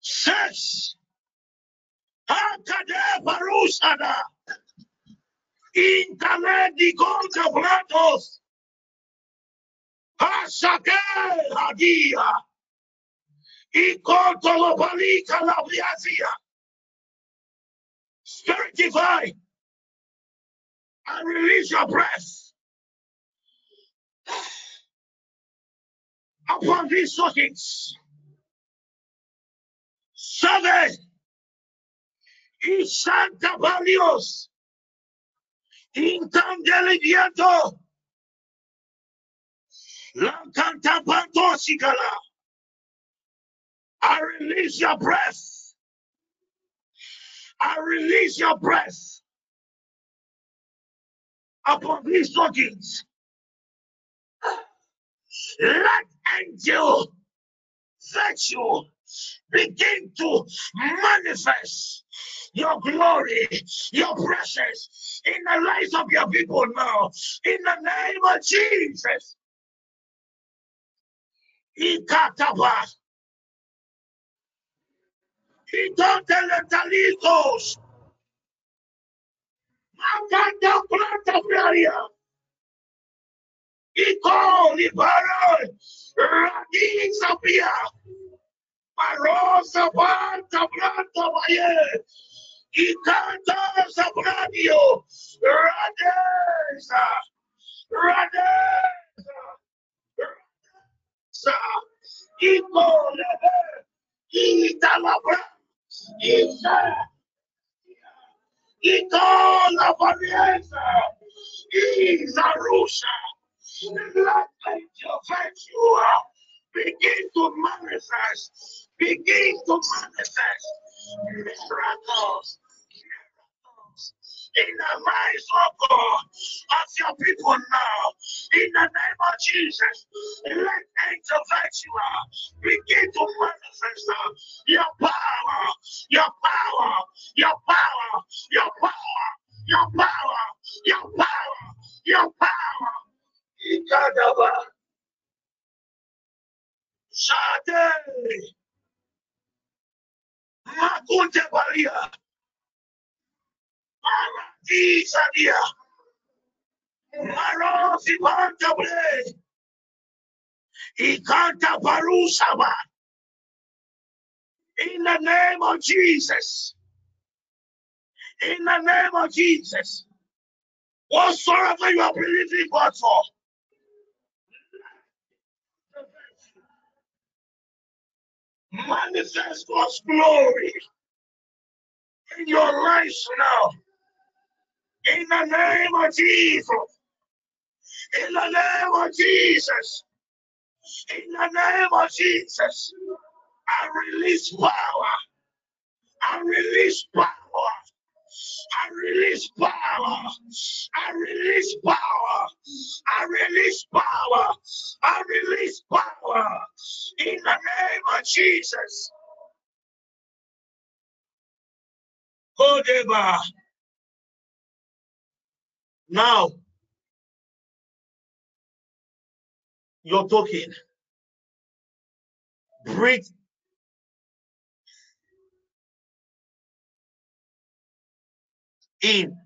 Six. Hakade Barushada. Intaledi Gonga Bratos. Hashake Hadia. Ikotolopali Calabriazia. Spirit divine. and release your breath upon these sockets. Seven. Santa Balios. Intangeli viento. Lancanta panto sigala. I release your breath. I release your breath upon these sockets. Let angel virtue begin to manifest your glory, your presence in the lives of your people now. In the name of Jesus. Ikataba. Idoteletalitos. Maganda planta praria. Iko libara. Radisapia. Marosa banta planta baye. Ikanta sabradio. Radesa. Radesa. Radesa. Iko lebe. Italabra. Isa. Iko la varieza. Isa rusa. Let angel virtue begin to manifest. Begin to manifest miracles. In the lives of God of your people now. In the name of Jesus, let angel virtue begin to manifest your power, your power, your power, your power, your power, your power, your power. Ikadaba. Shade. Makunte Balia. Maradisadia. Marosi Bantabre. Ikanta Barusaba. In the name of Jesus. In the name of Jesus. Whatsoever you are believing God for. Manifest God's glory in your lives now. In the name of Jesus. In the name of Jesus. In the name of Jesus. I release power. I release power. I release power. I release power. I release power. I release power. In the name of Jesus. Kodeba. Now, you're talking. Breathe in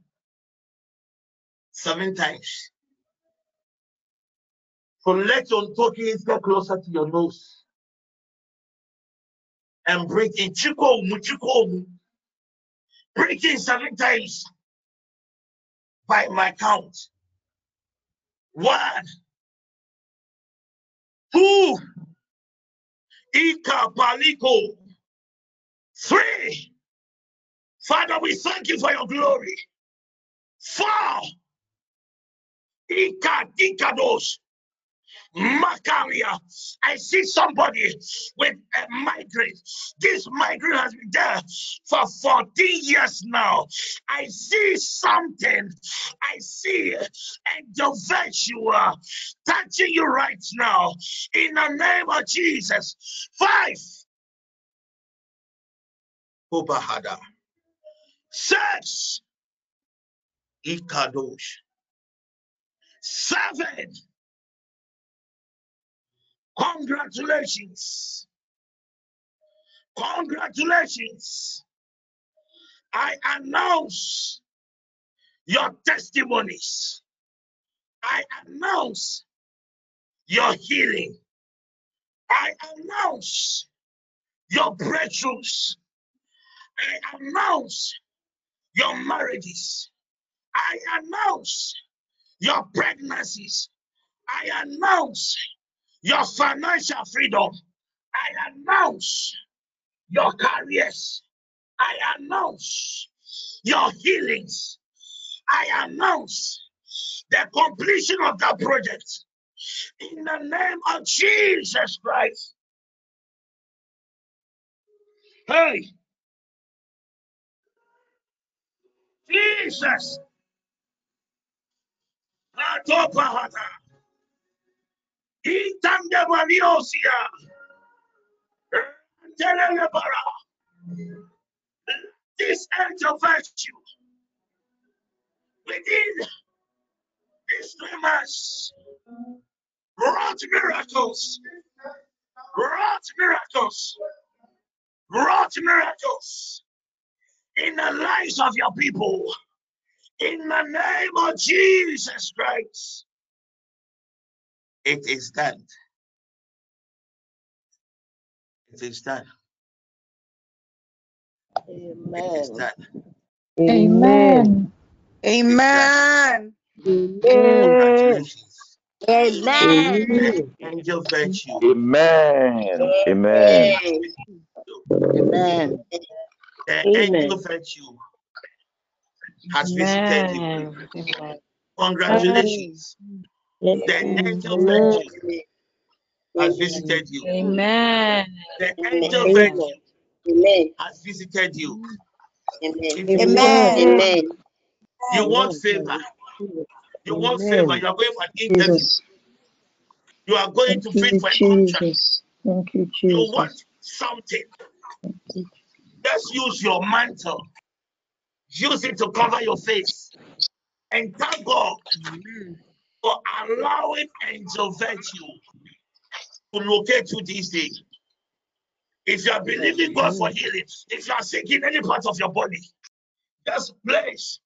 seven times. So let your talking get closer to your nose. And breathe in. Chikomu, chikomu. Breathe in seven times by my count. One, two, Ika Paliko. Three. Father, we thank you for your glory. Four. Ika Dikados. Macaria. I see somebody with a migraine. This migraine has been there for 14 years now. I see something. I see angel virtue touching you right now. In the name of Jesus. Five. Obahada. Six. Ikadosh. Seven. Congratulations. Congratulations. I announce your testimonies. I announce your healing. I announce your breakthroughs. I announce your marriages. I announce your pregnancies. I announce your financial freedom. I announce your careers. I announce your healings. I announce the completion of that project in the name of Jesus Christ. Hey, Jesus. Atopahata. Itangebaliosia. Telelebara. This angel virtue within these three wrought miracles, wrought miracles, wrought miracles in the lives of your people. In the name of Jesus Christ, it is done. It is done. It is Amen. done. Amen. Amen. Congratulations. Amen. Angel virtue. Amen. Amen. Amen. The Amen. angel virtue has visited you. Amen. Congratulations. The angel virtue has visited you. Amen. The angel Amen. virtue has visited you. Amen. You Amen. you want favor. You want favor. You are going for an interview. Jesus. You are going to Thank bid you, for a contract. Thank you, You want something. Just use your mantle. Use it to cover your face. And thank God for allowing angel virtue to locate you this day. If you are believing God for healing, if you are sick in any part of your body, just place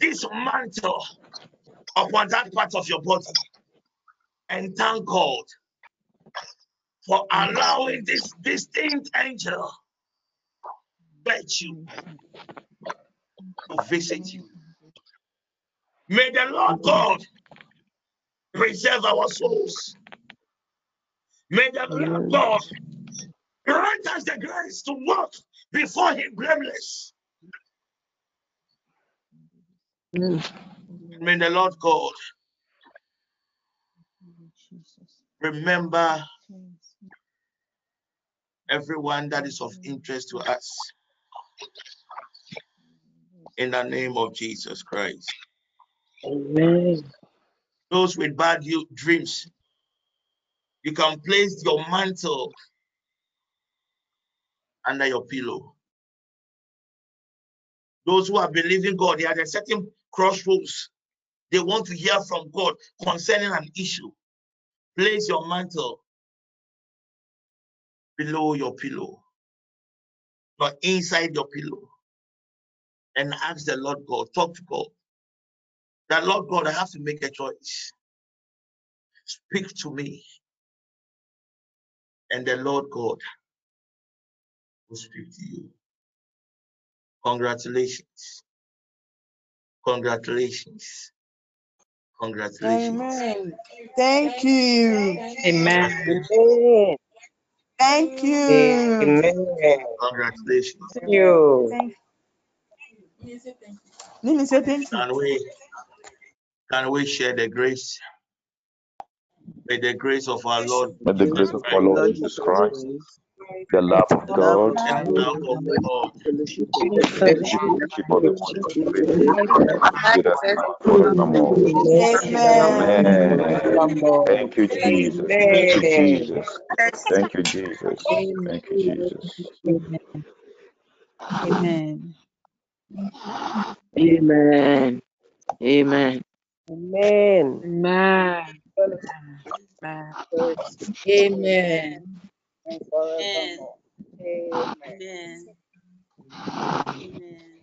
this mantle upon that part of your body and thank God for allowing this distinct angel virtue to visit you. May the Lord God preserve our souls. May the Lord God grant us the grace to walk before Him blameless. May the Lord God remember everyone that is of interest to us. In the name of Jesus Christ. Amen. Those with bad dreams, you can place your mantle under your pillow. Those who are believing God, they are at a certain crossroads. They want to hear from God concerning an issue. Place your mantle below your pillow, not inside your pillow, and ask the Lord God. Talk to God. that Lord God, I have to make a choice. Speak to me. And the Lord God will speak to you. Congratulations. Congratulations. Congratulations. Amen. Thank you. Amen. Amen. Thank you. Amen. Congratulations. Thank you. Thank Let me say thank you. Can we can we share the grace? May the grace of our Lord May the grace of our Lord Jesus Christ, the love of God, and the love of God Fellowship of the the sweet fellowship of the Holy Spirit be with us now and forevermore. Amen. Amen. Thank you, Jesus. Thank you, Jesus. Thank you, Jesus. Thank you, Jesus. Amen. Amen. Amen. Amen. Amen. Amen. And Amen. Amen. Amen. Amen.